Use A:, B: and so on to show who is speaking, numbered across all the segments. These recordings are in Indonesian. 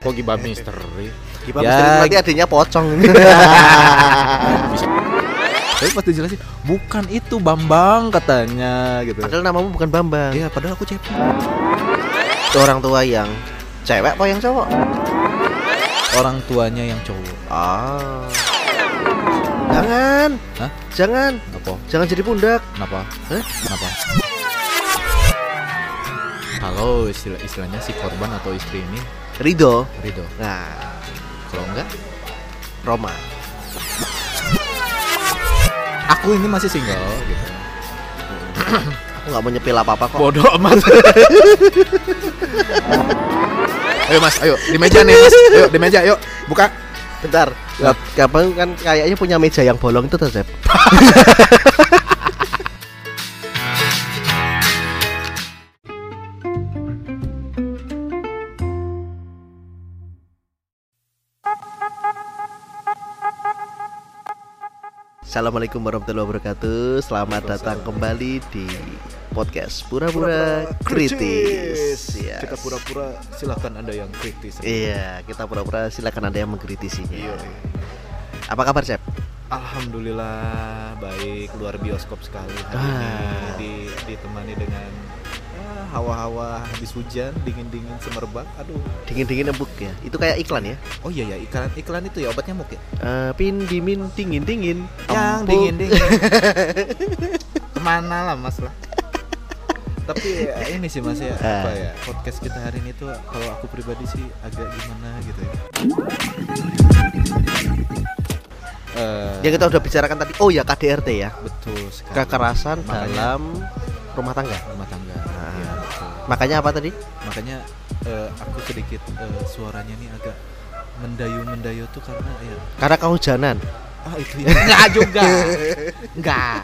A: Kok gibah misteri?
B: Gibah
A: Ya,
B: misteri berarti adanya pocong
A: Tapi pas dijelasin, bukan itu Bambang katanya gitu.
B: Padahal namamu bukan Bambang
A: Iya, padahal aku cepu.
B: Orang tua yang cewek apa yang cowok?
A: Orang tuanya yang cowok.
B: Ah Jangan
A: Hah?
B: Jangan
A: Apa?
B: Jangan jadi pundak
A: Kenapa?
B: Hah?
A: Kenapa? Kalau istilah istilahnya si korban atau istri ini
B: Ridho
A: Ridho.
B: Nah
A: Kalau enggak,
B: Roma
A: aku ini masih single gitu.
B: Aku gak mau nyepil apa-apa kok
A: Bodoh amat. ayo Mas, ayo di meja nih Mas. Ayo di meja, yuk buka.
B: Bentar. Kapan kan kayaknya punya meja yang bolong itu tuh Assalamualaikum warahmatullahi wabarakatuh Selamat datang kembali di podcast Pura-Pura Kritis Yes.
A: Kita pura-pura silakan Anda yang kritis.
B: Iya, kita pura-pura silakan ada yang mengkritisinya
A: Iya.
B: Apa kabar Cep?
A: Alhamdulillah baik luar bioskop sekali hari
B: Ah.
A: ini di, ditemani dengan hawa-hawa habis hujan dingin-dingin semerbak. Aduh.
B: Dingin-dingin empuk ya Itu kayak iklan ya
A: Oh iya ya iklan iklan itu ya obat nyamuk ya.
B: Eh, Pin dimin dingin-dingin
A: Yang
B: empuk.
A: dingin-dingin. Ke mana lah mas lah. Tapi ya, ini sih mas ya
B: Ah.
A: apa ya podcast kita hari ini tuh kalau aku pribadi sih agak gimana gitu ya. Eh,
B: Yang kita udah bicarakan tadi Oh ya KDRT ya
A: betul sekali.
B: Kekerasan
A: Makanya-
B: dalam rumah tangga Makanya apa tadi?
A: Makanya eh, aku sedikit eh, suaranya nih agak mendayu-mendayu tuh karena ya.
B: Karena kehujanan.
A: Ah itu ya. Enggak juga. Enggak.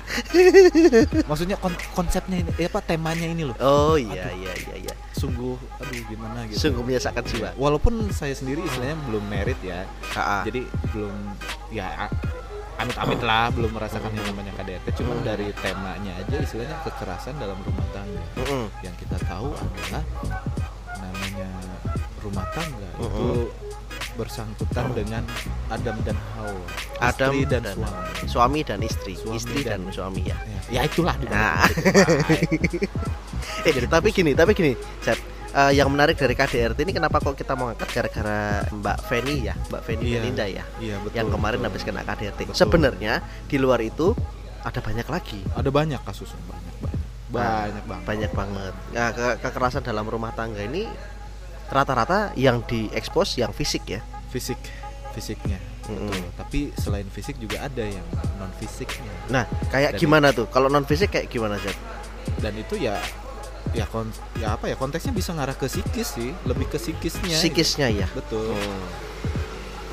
A: Maksudnya kon- konsepnya ini eh, apa temanya ini loh.
B: Oh iya
A: Aduh.
B: iya iya iya.
A: Sungguh aduh gimana gitu.
B: Sungguh menyesakan jiwa.
A: Walaupun saya sendiri istilahnya belum merit ya.
B: Ah, ah.
A: jadi belum ya amit-amit lah belum merasakan yang namanya KDRT cuman
B: Hmm.
A: dari temanya aja istilahnya kekerasan dalam rumah tangga. Yang kita tahu adalah namanya rumah tangga itu bersangkutan dengan Adam dan Hawa
B: Adam
A: istri dan,
B: dan-
A: suami.
B: Suami dan istri.
A: Suami
B: Istri dan,
A: dan-
B: suami ya.
A: Ya, ya itulah
B: Nah. Eh tapi gini tapi gini Cep Eh, yang menarik dari KDRT ini kenapa kok kita mau angkat gara-gara Mbak Feni ya? Mbak Feni
A: Iya.
B: Melinda ya?
A: Iya betul
B: yang kemarin
A: betul.
B: habis kena KDRT
A: Betul.
B: sebenarnya di luar itu ada banyak lagi.
A: Ada banyak kasusnya banyak banyak banyak banget.
B: banyak banget. Nah, ke- kekerasan dalam rumah tangga ini rata-rata yang diekspos yang fisik ya?
A: Fisik. Fisiknya.
B: Mm-mm.
A: betul. tapi selain fisik juga ada yang non fisiknya.
B: Nah kayak
A: Dari-
B: gimana tuh? Kalau non fisik kayak gimana Zep?
A: dan itu ya ya kon ya apa ya konteksnya bisa ngarah ke psikis sih lebih ke psikisnya gitu.
B: psikisnya ya
A: betul.
B: Hmm.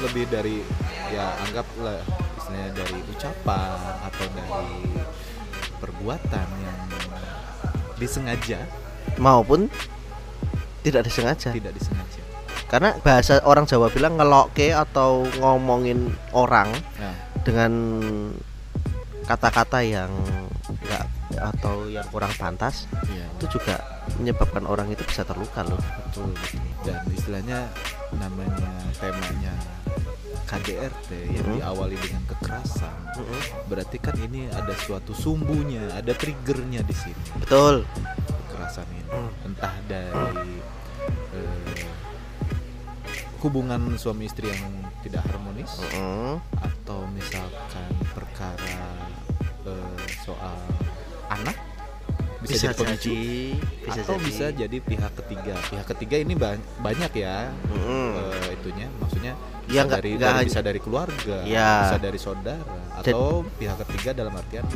A: lebih dari ya anggaplah istilahnya dari ucapan atau dari perbuatan yang disengaja.
B: Maupun tidak disengaja.
A: Tidak disengaja.
B: Karena bahasa orang Jawa bilang ngelokke atau ngomongin orang
A: nah.
B: dengan kata-kata yang atau yang kurang pantas
A: iya.
B: itu juga menyebabkan orang itu bisa terluka loh.
A: Betul betul dan istilahnya namanya temanya KDRT yang
B: Mhm.
A: diawali dengan kekerasan berarti kan ini ada suatu sumbunya ada triggernya di sini.
B: Betul.
A: Kekerasan ini.
B: Hmm.
A: entah dari eh, hubungan suami istri yang tidak harmonis
B: Mm-mm.
A: atau misalkan perkara eh, soal anak bisa, jadi pemicu
B: bisa
A: atau
B: jadi.
A: bisa jadi pihak ketiga. Pihak ketiga ini ba- banyak ya
B: Mm-mm.
A: eh, itunya. Maksudnya bisa
B: Ya, nggak-
A: dari,
B: hanya-
A: bisa dari keluarga
B: Ya.
A: bisa dari saudara atau pihak ketiga dalam artian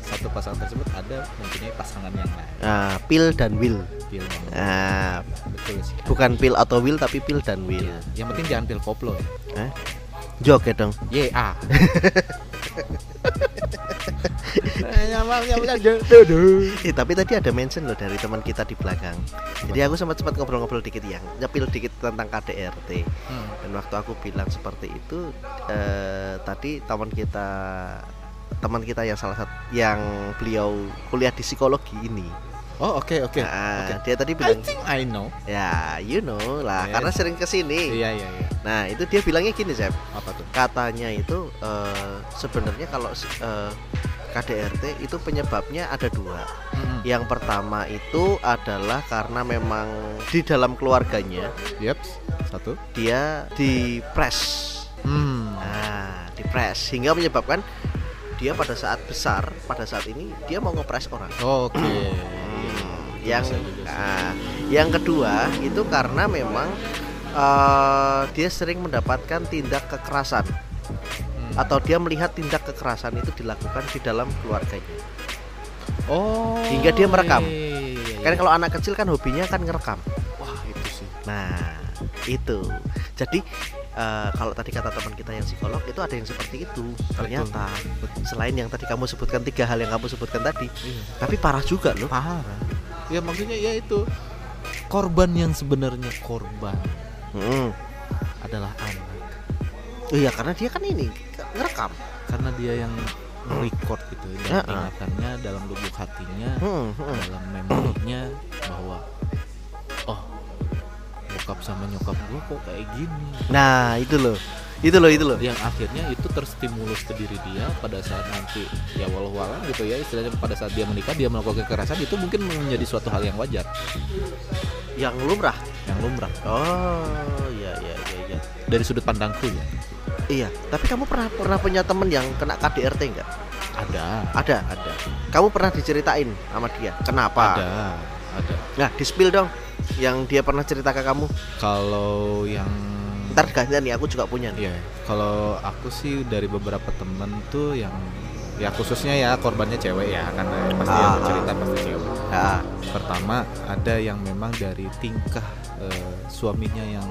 A: satu pasangan tersebut ada mempunyai pasangan yang lain.
B: Nah pil dan will.
A: Pil dan
B: nah
A: betul sih.
B: bukan pil atau will tapi pil dan will.
A: Iya. yang penting jangan pil koplo ya.
B: Joget dong.
A: YA
B: Eh, tapi tadi ada mention loh dari teman kita di belakang. Jadi aku sempat sempat ngobrol-ngobrol dikit yang nyepil dikit tentang KDRT.
A: Hmm.
B: Dan waktu aku bilang seperti itu, eh, tadi teman kita teman kita yang salah satu yang beliau kuliah di psikologi ini
A: Oh oke oke.
B: Nah,
A: oke.
B: dia tadi
A: I
B: bilang
A: think I know.
B: ya you know lah
A: Yes.
B: karena sering ke sini
A: Iya iya iya.
B: nah itu dia bilangnya gini Zep
A: Apa tuh?
B: katanya itu eh, sebenarnya kalau eh, KDRT itu penyebabnya ada dua
A: Mm-mm.
B: yang pertama itu adalah karena memang di dalam keluarganya
A: Yep. Satu.
B: dia dipres
A: Hmm.
B: nah dipres sehingga menyebabkan dia pada saat besar pada saat ini dia mau ngepres orang
A: Oke.
B: Hmm, yang ah, yang kedua itu karena memang eh, dia sering mendapatkan tindak kekerasan
A: Hmm.
B: atau dia melihat tindak kekerasan itu dilakukan di dalam keluarganya.
A: Oh.
B: Hingga dia merekam.
A: iya, iya, iya, iya.
B: Kan kalau anak kecil kan hobinya kan ngerekam.
A: wah itu sih.
B: Nah, itu. Jadi eh, kalau tadi kata teman kita yang psikolog itu ada yang seperti itu. Ternyata selain yang tadi kamu sebutkan tiga hal yang kamu sebutkan tadi,
A: Iya.
B: tapi parah juga loh.
A: Parah. Ya maksudnya ya itu korban yang sebenarnya korban
B: Hmm.
A: adalah anak
B: Iya, karena dia kan ini ngerekam.
A: karena dia yang record gitu dan
B: Heeh.
A: ingatannya dalam lubuk hatinya
B: Hmm, hmm.
A: dalam memorinya bahwa oh bokap sama nyokap gua kok kayak gini
B: Nah, itu loh. Itu loh, itu loh.
A: yang akhirnya itu terstimulus ke diri dia pada saat nanti ya walau walau gitu ya istilahnya pada saat dia menikah dia melakukan kekerasan itu mungkin menjadi suatu hal yang wajar
B: Yang lumrah.
A: yang lumrah
B: Oh, iya iya iya iya.
A: dari sudut pandangku ya
B: Iya, tapi kamu pernah pernah punya temen yang kena KDRT enggak?
A: ada
B: Ada.
A: ada
B: Kamu pernah diceritain sama dia? Kenapa?
A: ada ada
B: Nah, di spill dong yang dia pernah cerita ke kamu.
A: kalau yang
B: Ntar gantian nih, aku juga punya nih.
A: Iya, kalau aku sih dari beberapa temen tuh yang ya khususnya ya korbannya cewek ya karena pasti yang
B: Ah.
A: cerita pasti cewek.
B: Nah,
A: Pertama ada yang memang dari tingkah eh, suaminya yang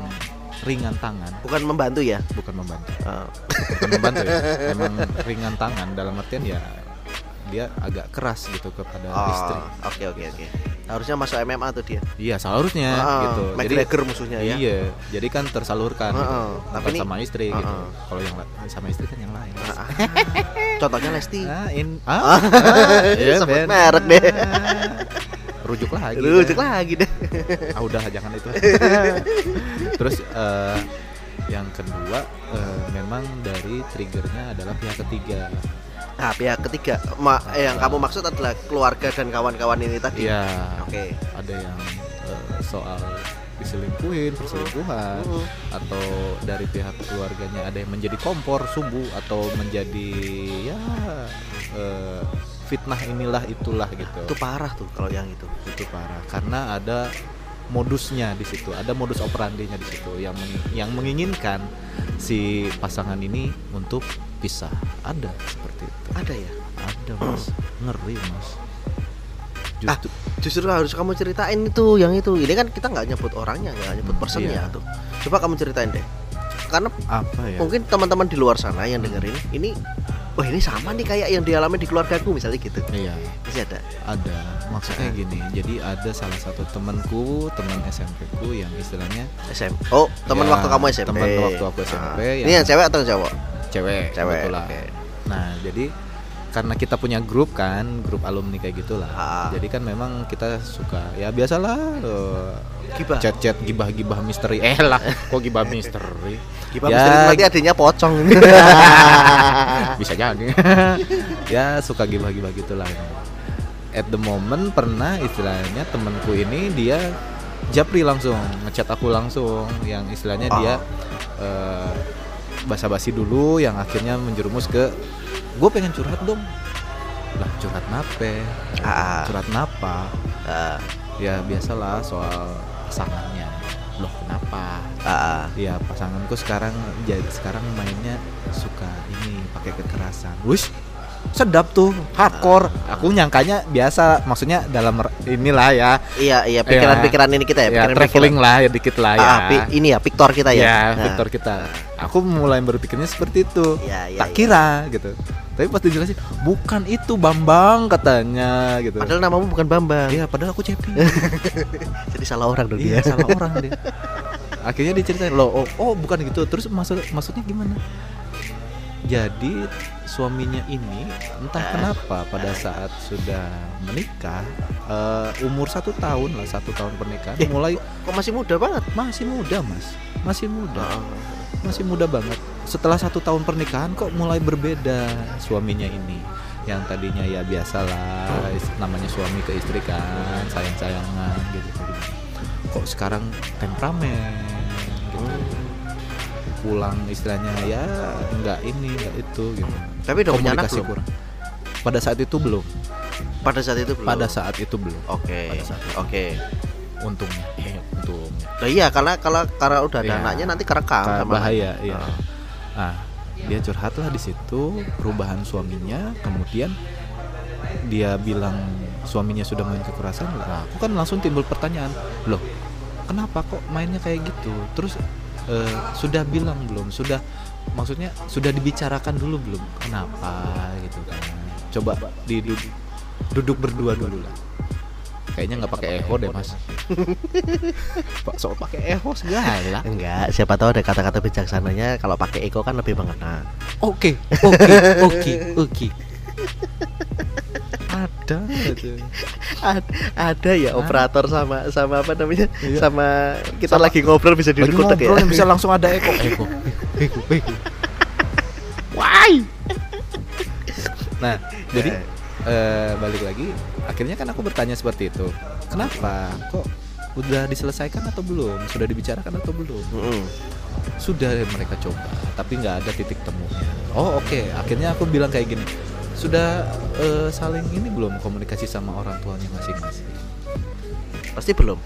A: ringan tangan,
B: bukan membantu ya.
A: bukan membantu,
B: Ah,
A: bukan membantu ya, memang ringan tangan dalam artian ya dia agak keras gitu kepada
B: oh,
A: istri.
B: Oke oke oke. Harusnya masuk MMA tuh dia.
A: Iya, seharusnya
B: Ah,
A: gitu. Jadi
B: McGregor musuhnya ya.
A: Iya, jadi kan tersalurkan
B: Ah,
A: gitu.
B: ah.
A: Bukan
B: Tapi ini-
A: sama istri
B: Ah,
A: gitu.
B: ah.
A: Kalau yang sama istri kan yang lain.
B: Ah, ah. Contohnya Lesti.
A: Ah, in, ah, ah, iya,
B: Sebut merek deh.
A: Ah, Rujuk lagi.
B: Rujuk
A: Ben.
B: lagi deh.
A: Ah, udah jangan itu. Terus eh, yang kedua eh, memang dari triggernya adalah pihak ketiga.
B: Nah, pihak ketiga, ma eh, yang kamu maksud adalah keluarga dan kawan-kawan ini tadi.
A: Iya.
B: Oke.
A: Ada yang eh, soal diselingkuhin, perselingkuhan
B: Hmm.
A: atau dari pihak keluarganya ada yang menjadi kompor sumbu atau menjadi ya eh, fitnah inilah itulah gitu.
B: Itu parah tuh kalau yang itu.
A: itu parah karena ada modusnya di situ ada modus operandinya di situ yang mengi- yang menginginkan si pasangan ini untuk pisah ada seperti
B: Ada ya?
A: ada mas ngeri mas
B: Ah,
A: justru
B: harus kamu ceritain itu yang itu. Ini kan kita nggak nyebut orangnya, nggak nyebut
A: Hmm,
B: personnya
A: iya.
B: tuh. Coba kamu ceritain deh. Karena
A: apa ya
B: mungkin teman-teman di luar sana yang dengerin ini wah ini sama nih kayak yang dialami di keluargaku misalnya gitu.
A: iya
B: Masih ada.
A: ada maksudnya gini jadi ada salah satu temanku teman SMP ku yang istilahnya
B: SM. Oh, teman
A: Ya,
B: waktu kamu SMP.
A: teman waktu aku SMP
B: Ah.
A: yang-
B: Ini yang cewek atau cowok?
A: cewek
B: Cewek. oke.
A: Nah, jadi karena kita punya grup kan, grup alumni kayak gitulah.
B: Ah.
A: Jadi kan memang kita suka ya biasalah eh,
B: Gibah.
A: chat-chat gibah-gibah misteri. Eh lah, kok gibah misteri?
B: Gibah
A: Ya,
B: misteri nanti adanya pocong.
A: Bisa jadi. ya suka gibah-gibah gitulah. At the moment pernah istilahnya temanku ini dia japri langsung ngechat aku langsung yang istilahnya dia eh, basa-basi dulu yang akhirnya menjerumus ke gue pengen curhat dong. Lah curhat nape?
B: Ah,
A: curhat napa?
B: Ah,
A: ya biasalah soal pasangannya. Loh kenapa?
B: Ah.
A: ya pasanganku sekarang jadi sekarang mainnya suka ini pakai kekerasan. Wush sedap tuh hardcore. Aku nyangkanya biasa maksudnya dalam inilah ya.
B: Iya, iya pikiran-pikiran ini kita ya,
A: ya
B: pikiran
A: traveling lah ya dikit lah ya.
B: Ah, ini ya, piktor kita ya.
A: ya
B: Nah,
A: Victor kita. Aku mulai berpikirnya seperti itu.
B: Iya, iya,
A: tak
B: iya.
A: kira gitu. Tapi pas dijelasin bukan itu Bambang katanya gitu.
B: Padahal namamu bukan Bambang.
A: Iya padahal aku Cepi.
B: Jadi salah orang dong
A: iya
B: dia.
A: salah orang dia. Akhirnya diceritain loh oh, oh bukan gitu. Terus maksud maksudnya gimana jadi suaminya ini entah
B: Eh.
A: kenapa pada saat sudah menikah eh, umur satu tahun lah satu tahun pernikahan
B: Eh.
A: mulai
B: Kok masih muda banget?
A: masih muda mas masih muda
B: Ah.
A: masih muda banget setelah satu tahun pernikahan kok mulai berbeda suaminya ini yang tadinya ya biasalah namanya suami ke istri kan sayang sayangan gitu, gitu kok sekarang temperamen gitu pulang istilahnya ya nggak ini nggak itu gitu
B: Tapi udah punya anak belum?
A: kurang pada saat itu belum
B: Pada saat itu belum.
A: pada saat itu belum
B: Oke. Oke.
A: untungnya eh, untungnya
B: Nah, iya karena kalau karena udah ada
A: Iya.
B: anaknya nanti kerekam
A: Ka-
B: sama
A: bahaya iya
B: Ah.
A: ah dia curhatlah di situ perubahan suaminya kemudian dia bilang suaminya sudah main kekerasan nah, aku kan langsung timbul pertanyaan loh kenapa kok mainnya kayak gitu terus eh, sudah bilang belum? Sudah maksudnya sudah dibicarakan dulu belum? Kenapa gitu kan? Coba di duduk, duduk berdua dulu lah. Kayaknya nggak pakai echo deh mas. Pak sok pakai echo segala.
B: Enggak, siapa tahu ada kata-kata bijaksananya kalau pakai eko kan lebih mengena.
A: Oke, oke, oke, oke. Ada aja.
B: Ad- ada ya
A: Hah?
B: operator sama sama apa namanya?
A: Iya.
B: Sama kita
A: Sama-
B: lagi ngobrol bisa
A: ngobrol
B: ya.
A: yang bisa langsung ada eko, eko, eko, eko.
B: Why?
A: Nah, jadi eh, balik lagi, akhirnya kan aku bertanya seperti itu. Kenapa? Kok udah diselesaikan atau belum? Sudah dibicarakan atau belum?
B: Mm-mm.
A: Sudah mereka coba, tapi nggak ada titik temunya. Oh oke, akhirnya aku bilang kayak gini. Sudah eh, saling ini belum komunikasi sama orang tuanya masing-masing.
B: Pasti belum.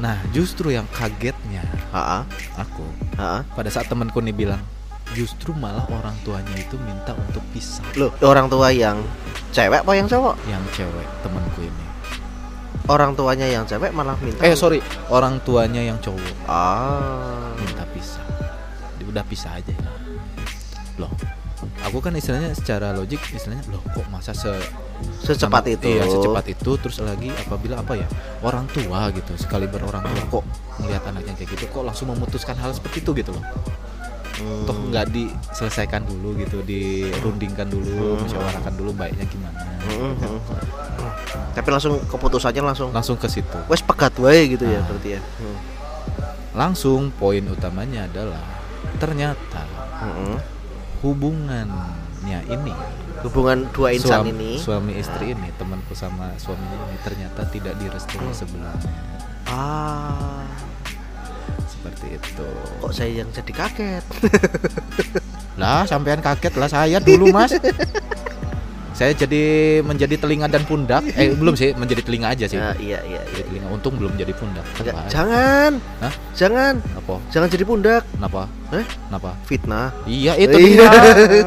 A: Nah, justru yang kagetnya
B: Ha
A: aku
B: ha.
A: pada saat temanku nih bilang justru malah orang tuanya itu minta untuk pisah
B: Loh, orang tua yang cewek apa yang cowok?
A: yang cewek temanku ini
B: Orang tuanya yang cewek malah minta.
A: eh sorry orang tuanya yang cowok
B: Ah.
A: minta pisah udah pisah aja loh aku kan istilahnya secara logik istilahnya loh kok masa se
B: Secepat
A: sama-
B: itu.
A: iya secepat itu terus lagi apabila apa ya orang tua gitu sekali orang tua kok melihat anaknya kayak gitu kok langsung memutuskan hal seperti itu gitu loh
B: Hmm.
A: toh nggak diselesaikan dulu gitu dirundingkan dulu
B: Hmm.
A: musyawarahkan dulu baiknya gimana
B: Mm, mm, mm. Tapi langsung keputusannya langsung
A: langsung ke situ
B: wes pegat wae gitu ya
A: Ah.
B: berarti ya. Hmm.
A: langsung poin utamanya adalah ternyata
B: Mm-mm.
A: Hubungannya ini
B: Hubungan dua insan
A: suami,
B: ini.
A: suami istri ini temanku sama suaminya ini ternyata tidak direstui
B: Hmm.
A: sebelumnya
B: Ah.
A: seperti itu
B: Kok saya yang jadi kaget?
A: lah sampean kaget lah saya dulu mas saya jadi menjadi telinga dan pundak eh belum sih menjadi telinga aja sih
B: Ya, iya iya
A: jadi
B: iya.
A: telinga untung belum jadi pundak
B: Enggak, jangan.
A: Hah?
B: Jangan.
A: apa
B: Jangan jadi pundak.
A: kenapa
B: Eh?
A: kenapa
B: Fitnah.
A: iya itu
B: Iya.
A: dia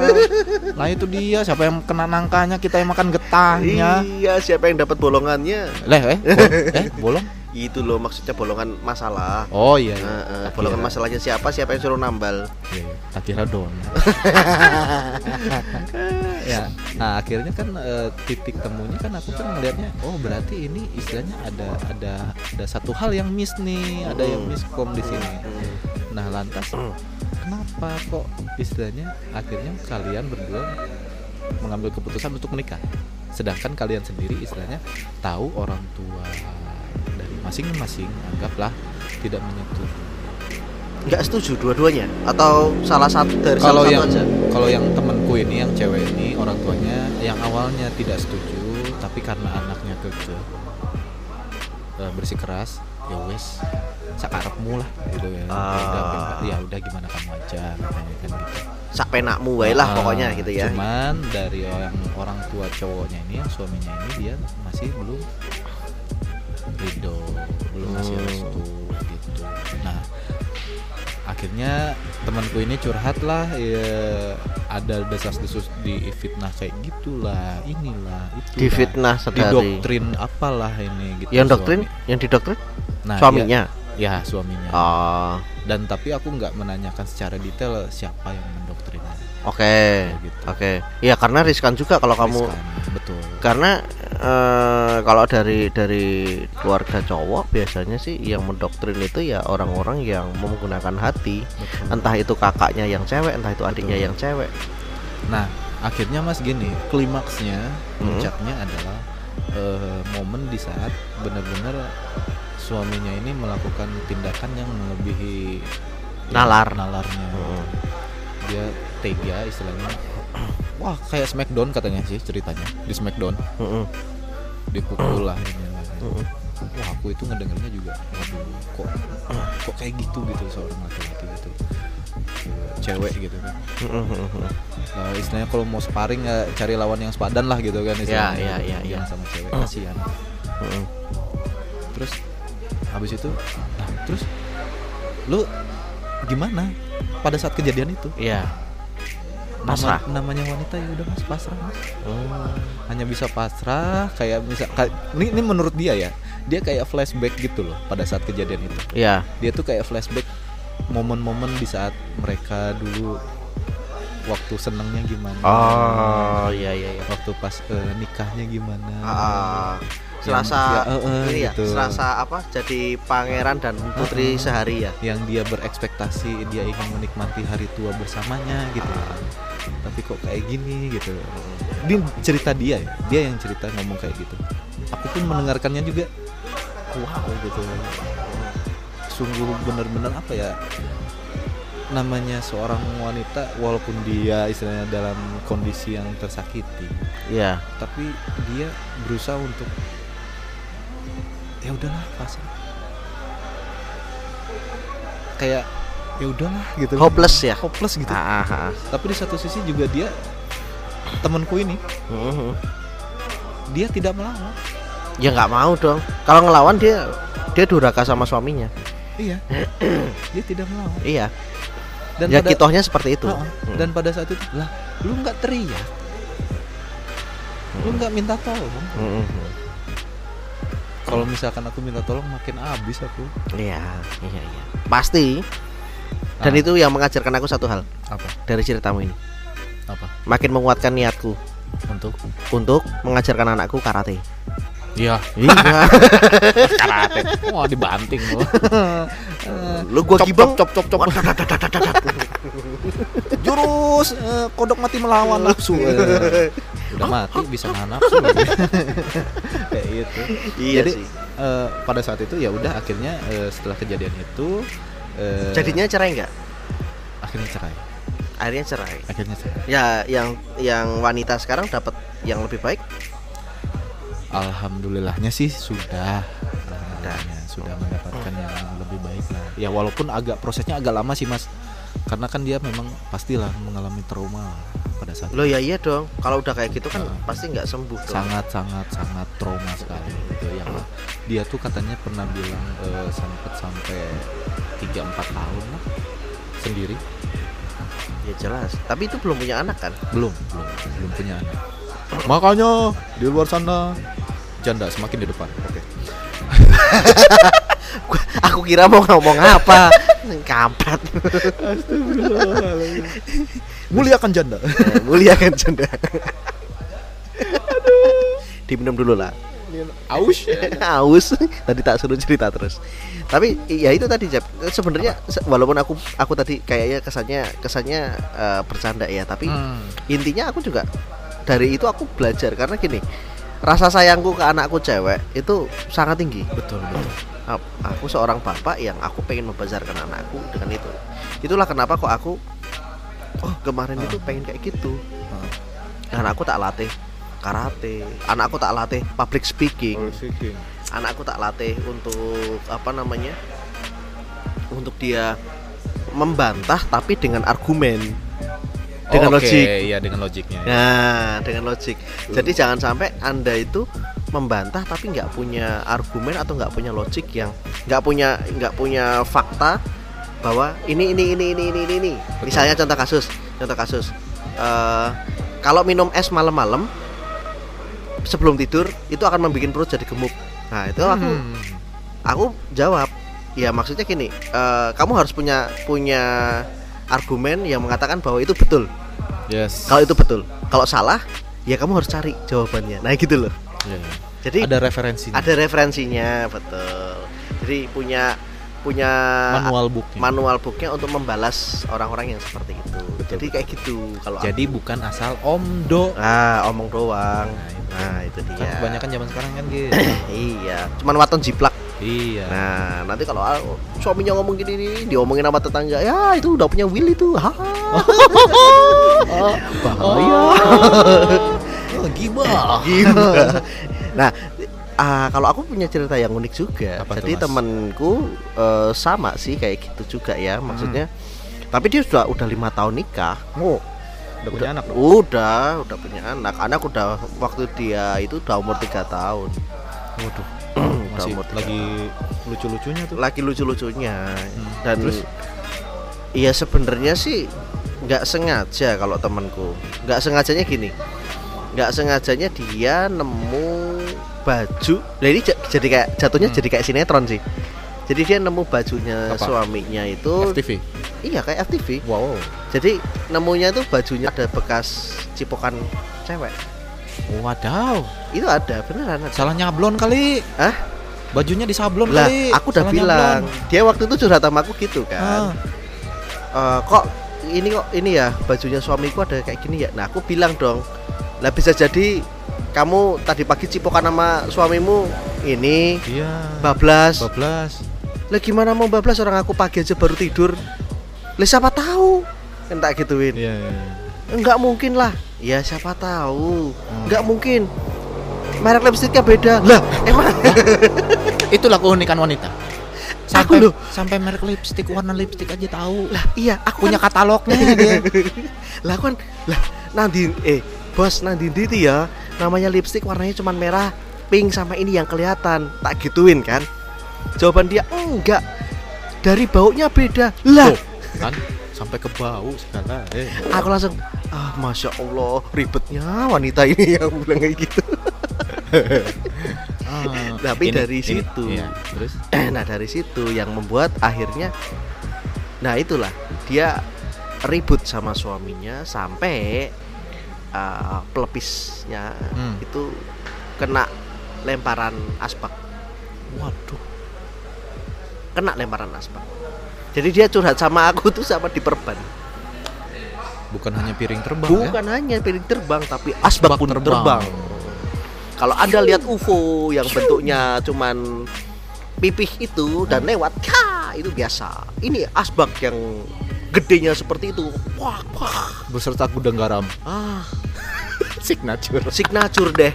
A: nah itu dia siapa yang kena nangkanya kita yang makan getahnya
B: Iya, siapa yang dapat bolongannya?
A: leh eh bol- eh bolong
B: Itu loh maksudnya bolongan masalah.
A: oh iya, iya.
B: Eh,
A: Tak
B: bolongan
A: kira.
B: masalahnya siapa? Siapa yang suruh nambal?
A: Iya, iya. tak kira don ya. Nah akhirnya kan eh, titik temunya kan aku kan melihatnya oh berarti ini istilahnya ada ada ada satu hal yang miss nih ada yang miskom di sini. Nah lantas kenapa kok istilahnya akhirnya kalian berdua mengambil keputusan untuk menikah? Sedangkan kalian sendiri istilahnya tahu orang tua dari masing-masing anggaplah tidak menyetujui
B: Enggak setuju dua-duanya atau salah satu dari
A: kalau
B: salah
A: yang
B: satu aja?
A: kalau yang temanku ini yang cewek ini orang tuanya yang awalnya tidak setuju tapi karena anaknya keke eh, bersikeras ya wes sakarepmu lah gitu ya
B: Ah.
A: ya udah ya udah gimana kamu aja katanya kan gitu
B: Sak penakmu wae lah
A: Ah,
B: pokoknya gitu ya.
A: cuman dari orang orang tua cowoknya ini yang suaminya ini dia masih belum ridho belum
B: Hmm.
A: restu gitu nah akhirnya temanku ini curhat lah ya ada desas-desus di fitnah kayak gitulah inilah itu
B: Di fitnah
A: di
B: sedari.
A: doktrin apalah ini gitu
B: Yang
A: suami.
B: doktrin, yang didoktrin
A: nah,
B: suaminya.
A: ya, ya suaminya
B: Oh,
A: dan tapi aku nggak menanyakan secara detail siapa yang mendoktrinnya
B: oke.
A: Kayak gitu
B: Oke. Iya, karena riskan juga kalau kamu
A: Riskan, betul
B: karena eh, kalau dari dari keluarga cowok biasanya sih yang mendoktrin itu ya orang-orang yang menggunakan hati
A: Betul.
B: entah itu kakaknya yang cewek entah itu adiknya
A: Betul.
B: yang cewek
A: Nah, akhirnya Mas gini, klimaksnya,
B: Hmm.
A: puncaknya adalah eh, momen di saat benar-benar suaminya ini melakukan tindakan yang melebihi
B: Nalar.
A: nalarnya.
B: Mm.
A: Dia tega istilahnya. Wah, kayak Smackdown katanya sih ceritanya di Smackdown
B: Mm-mm.
A: Dipukul lah ini lah.
B: Mm-mm.
A: Wah, aku itu ngedengarnya juga, waduh, kok kok kayak gitu gitu seorang laki-laki gitu. Cewek gitu kan.
B: Mm-mm.
A: Nah, istilahnya kalau mau sparring ya cari lawan yang sepadan lah gitu kan istilahnya.
B: ya, ya,
A: Jangan
B: ya.
A: sama cewek kasihan. Terus habis itu nah, terus lu gimana pada saat kejadian itu?
B: Iya.
A: Nama-
B: Pasrah.
A: namanya wanita ya udah Mas pasrah Mas.
B: Hmm.
A: Hanya bisa pasrah kayak kayak- ini ini menurut dia ya. Dia kayak flashback gitu loh pada saat kejadian itu.
B: Iya.
A: Dia tuh kayak flashback momen-momen di saat mereka dulu waktu senengnya gimana.
B: Oh, iya iya iya.
A: waktu pas eh, nikahnya gimana
B: Ah,
A: Yang-
B: Selasa
A: ya, eh, eh,
B: ini ya,
A: gitu.
B: Selasa apa? Jadi pangeran dan putri
A: Ah.
B: sehari ya.
A: yang dia berekspektasi dia ingin menikmati hari tua bersamanya gitu tapi kok kayak gini gitu ini cerita dia ya dia yang cerita ngomong kayak gitu aku pun mendengarkannya juga wow gitu sungguh benar-benar apa ya namanya seorang wanita walaupun dia istilahnya dalam kondisi yang tersakiti
B: Iya.
A: tapi dia berusaha untuk ya udahlah pasrah kayak ya udahlah gitu
B: Hopeless ya.
A: hopeless gitu
B: Ah, ah, ah.
A: tapi di satu sisi juga dia temanku ini
B: Mhm.
A: dia tidak melawan
B: Ya nggak mau dong. Kalau ngelawan dia dia durhaka sama suaminya.
A: iya dia tidak melawan
B: Iya.
A: dan
B: ya
A: pada
B: kitohnya seperti itu. Mm.
A: dan pada saat itu lah lu nggak teriak lu nggak minta tolong
B: Mhm.
A: Kalau misalkan aku minta tolong makin habis aku
B: Iya, iya, iya. Pasti. Dan
A: Ah.
B: itu yang mengajarkan aku satu hal
A: apa
B: dari ceritamu ini.
A: apa
B: Makin menguatkan niatku
A: untuk
B: untuk mengajarkan anakku karate.
A: iya
B: Iya.
A: karate wah dibanting lu
B: Lu gua gibeng.
A: cop, cop, cop, jurus eh, kodok mati melawan nafsu udah mati bisa nahan nafsu kayak gitu.
B: Iya
A: jadi
B: sih.
A: eh, pada saat itu ya udah akhirnya eh, setelah kejadian itu eh,
B: Jadinya cerai nggak?
A: akhirnya cerai.
B: Akhirnya cerai.
A: akhirnya cerai.
B: Ya, yang yang wanita sekarang dapat yang lebih baik.
A: alhamdulillahnya sih sudah. Alhamdulillahnya sudah mendapatkan yang lebih baik lah. Ya walaupun agak prosesnya agak lama sih mas. Karena kan dia memang pastilah mengalami trauma pada saat
B: Lo ya iya dong. Kalau udah kayak gitu kan
A: Ah.
B: pasti nggak sembuh dong.
A: sangat sangat sangat trauma sekali gitu yang dia tuh katanya pernah bilang eh, sempet sampai 3 4 tahun lah sendiri
B: Ya jelas. Tapi itu belum punya anak kan?
A: belum belum belum punya anak makanya di luar sana janda semakin di depan oke
B: Aku kira mau ngomong apa. Kampret.
A: Muliakan janda
B: Eh, Mulia kan janda. Diminum dulu lah.
A: aus
B: Aus. Tadi tak suruh cerita terus. Tapi ya itu tadi Jeb. Sebenarnya se- walaupun aku aku tadi kayaknya kesannya kesannya eh, bercanda ya, tapi
A: Hmm.
B: intinya aku juga dari itu aku belajar karena gini rasa sayangku ke anakku cewek itu sangat tinggi
A: betul betul
B: aku seorang bapak yang aku pengen membesarkan anakku dengan itu itulah kenapa kok aku oh kemarin itu pengen kayak gitu. Anakku tak latih karate. Anakku tak latih public speaking. Anakku tak latih untuk apa namanya untuk dia membantah tapi dengan argumen. Dengan
A: Oke,
B: logik.
A: Iya dengan logiknya
B: Nah, dengan logik. Jadi jangan sampai Anda itu membantah tapi nggak punya argumen atau nggak punya logik yang nggak punya nggak punya fakta bahwa ini ini ini ini ini ini. ini. Misalnya contoh kasus, contoh kasus. eh, kalau minum es malam-malam sebelum tidur itu akan membuat perut jadi gemuk. Nah, itu aku
A: Hmm.
B: aku jawab ya maksudnya gini eh, kamu harus punya punya argumen yang mengatakan bahwa itu betul
A: yes
B: kalau itu betul kalau salah ya kamu harus cari jawabannya nah gitu loh
A: Iya, iya.
B: Jadi
A: Ada referensinya.
B: ada referensinya betul. Jadi punya punya
A: manual booknya.
B: manual booknya untuk membalas orang-orang yang seperti itu.
A: Betul,
B: Jadi kayak gitu kalau aku-
A: Jadi bukan asal omdo.
B: ah omong doang.
A: Nah, itu.
B: Nah, itu
A: Kan
B: dia.
A: kebanyakan zaman sekarang kan gitu.
B: iya, cuman waton jiplak.
A: iya.
B: Nah, nanti kalau suaminya ngomong gini nih, diomongin sama tetangga, ya itu udah punya will itu. Ha. bahaya.
A: Oh, gimana?
B: Gimana? nah, ah, kalau aku punya cerita yang unik juga.
A: Apa
B: Jadi temanku eh, sama sih kayak gitu juga ya, maksudnya. Tapi dia sudah udah lima tahun nikah.
A: Oh, udah punya anak dong.
B: Udah, udah punya anak. Anak udah waktu dia itu udah umur tiga tahun.
A: Waduh,
B: udah umur tiga
A: lagi lucu-lucunya tuh.
B: lagi lucu-lucunya
A: Hmm,
B: dan
A: terus?
B: iya sebenarnya sih nggak sengaja kalau temanku nggak sengajanya gini nggak sengajanya dia nemu baju nah ini jadi kayak jatuhnya
A: Hmm.
B: jadi kayak sinetron sih jadi dia nemu bajunya
A: Apa?
B: suaminya itu
A: FTV.
B: iya kayak FTV
A: Wow.
B: jadi nemunya itu bajunya ada bekas cipokan cewek
A: Wadaw.
B: itu ada beneran ada.
A: Salah nyablon kali.
B: Hah?
A: Bajunya disablon
B: lah
A: kali.
B: aku udah
A: Salah
B: bilang
A: nyablon.
B: dia waktu itu curhat sama aku gitu kan
A: Ah.
B: Eh, kok ini kok ini ya bajunya suamiku ada kayak gini ya nah aku bilang dong lah bisa jadi kamu tadi pagi cipokan sama suamimu ini
A: Iya.
B: bablas
A: Bablas.
B: lah gimana mau bablas orang aku pagi aja baru tidur lah siapa tahu kan tak gituin
A: Iya, iya. iya.
B: enggak mungkin lah ya siapa tahu
A: Hmm.
B: enggak mungkin merek lipstiknya beda lah emang
A: Itulah keunikan wanita.
B: Aku
A: Sampai
B: loh.
A: sampai merek lipstik warna lipstik aja tahu.
B: lah iya aku
A: Punya
B: kan,
A: katalognya dia.
B: lah aku kan lah nanti eh bos nanti itu ya namanya lipstik warnanya cuma merah pink sama ini yang kelihatan. Tak gituin kan? Jawaban dia enggak. Dari baunya beda. Lah.
A: Tuh, kan? Sampai ke bau segala. Eh.
B: aku langsung ah masya allah ribetnya wanita ini yang bilang kayak gitu.
A: Ah,
B: Tapi
A: ini-
B: dari
A: ini-
B: situ.
A: Iya, terus?
B: Nah dari situ yang membuat akhirnya nah itulah dia ribut sama suaminya sampai uh, pelepisnya
A: Hmm.
B: itu kena lemparan asbak
A: waduh.
B: kena lemparan asbak jadi dia curhat sama aku tuh sama diperban
A: Bukan hanya piring terbang ya.
B: bukan hanya piring terbang tapi asbak,
A: Asbak
B: pun
A: terbang.
B: terbang. kalau anda lihat UFO yang bentuknya cuman pipih itu dan lewat ya itu biasa ini asbak yang gedenya seperti itu wah wah
A: Beserta gudang garam.
B: ah
A: Signature.
B: signature deh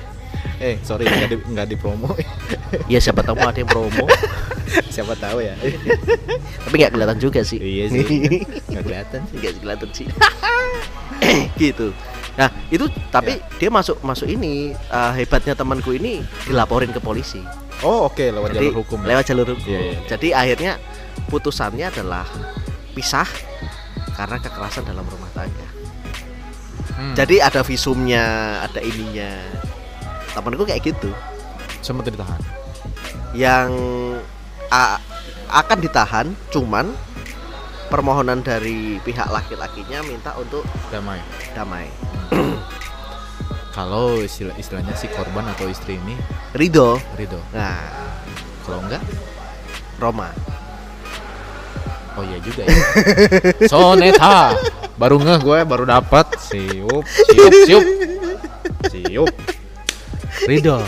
A: Eh, sorry nggak di, nggak di promo.
B: ya siapa tahu ada yang promo
A: Siapa tahu ya.
B: tapi nggak kelihatan juga sih
A: iya sih. Nggak kelihatan sih.
B: nggak kelihatan sih gitu nah itu tapi dia masuk masuk ini eh, hebatnya temanku ini dilaporin ke polisi
A: Oh, oke lewat
B: Jadi,
A: jalur hukum. ya?
B: lewat jalur hukum
A: Iya, iya, iya.
B: jadi akhirnya putusannya adalah pisah karena kekerasan dalam rumah tangga.
A: Hmm.
B: jadi ada visumnya ada ininya. Temanku kayak gitu.
A: Sempat ditahan.
B: yang a- akan ditahan cuman permohonan dari pihak laki-lakinya minta untuk
A: Damai.
B: damai.
A: Kalau istilah istilahnya si korban atau istri ini?
B: Ridho.
A: Ridho.
B: nah.
A: Kalau enggak,
B: Roma
A: oh iya juga ya. Soneta. Baru ngeh gue, baru dapat. Siup, siup, siup. Siup. Ridho.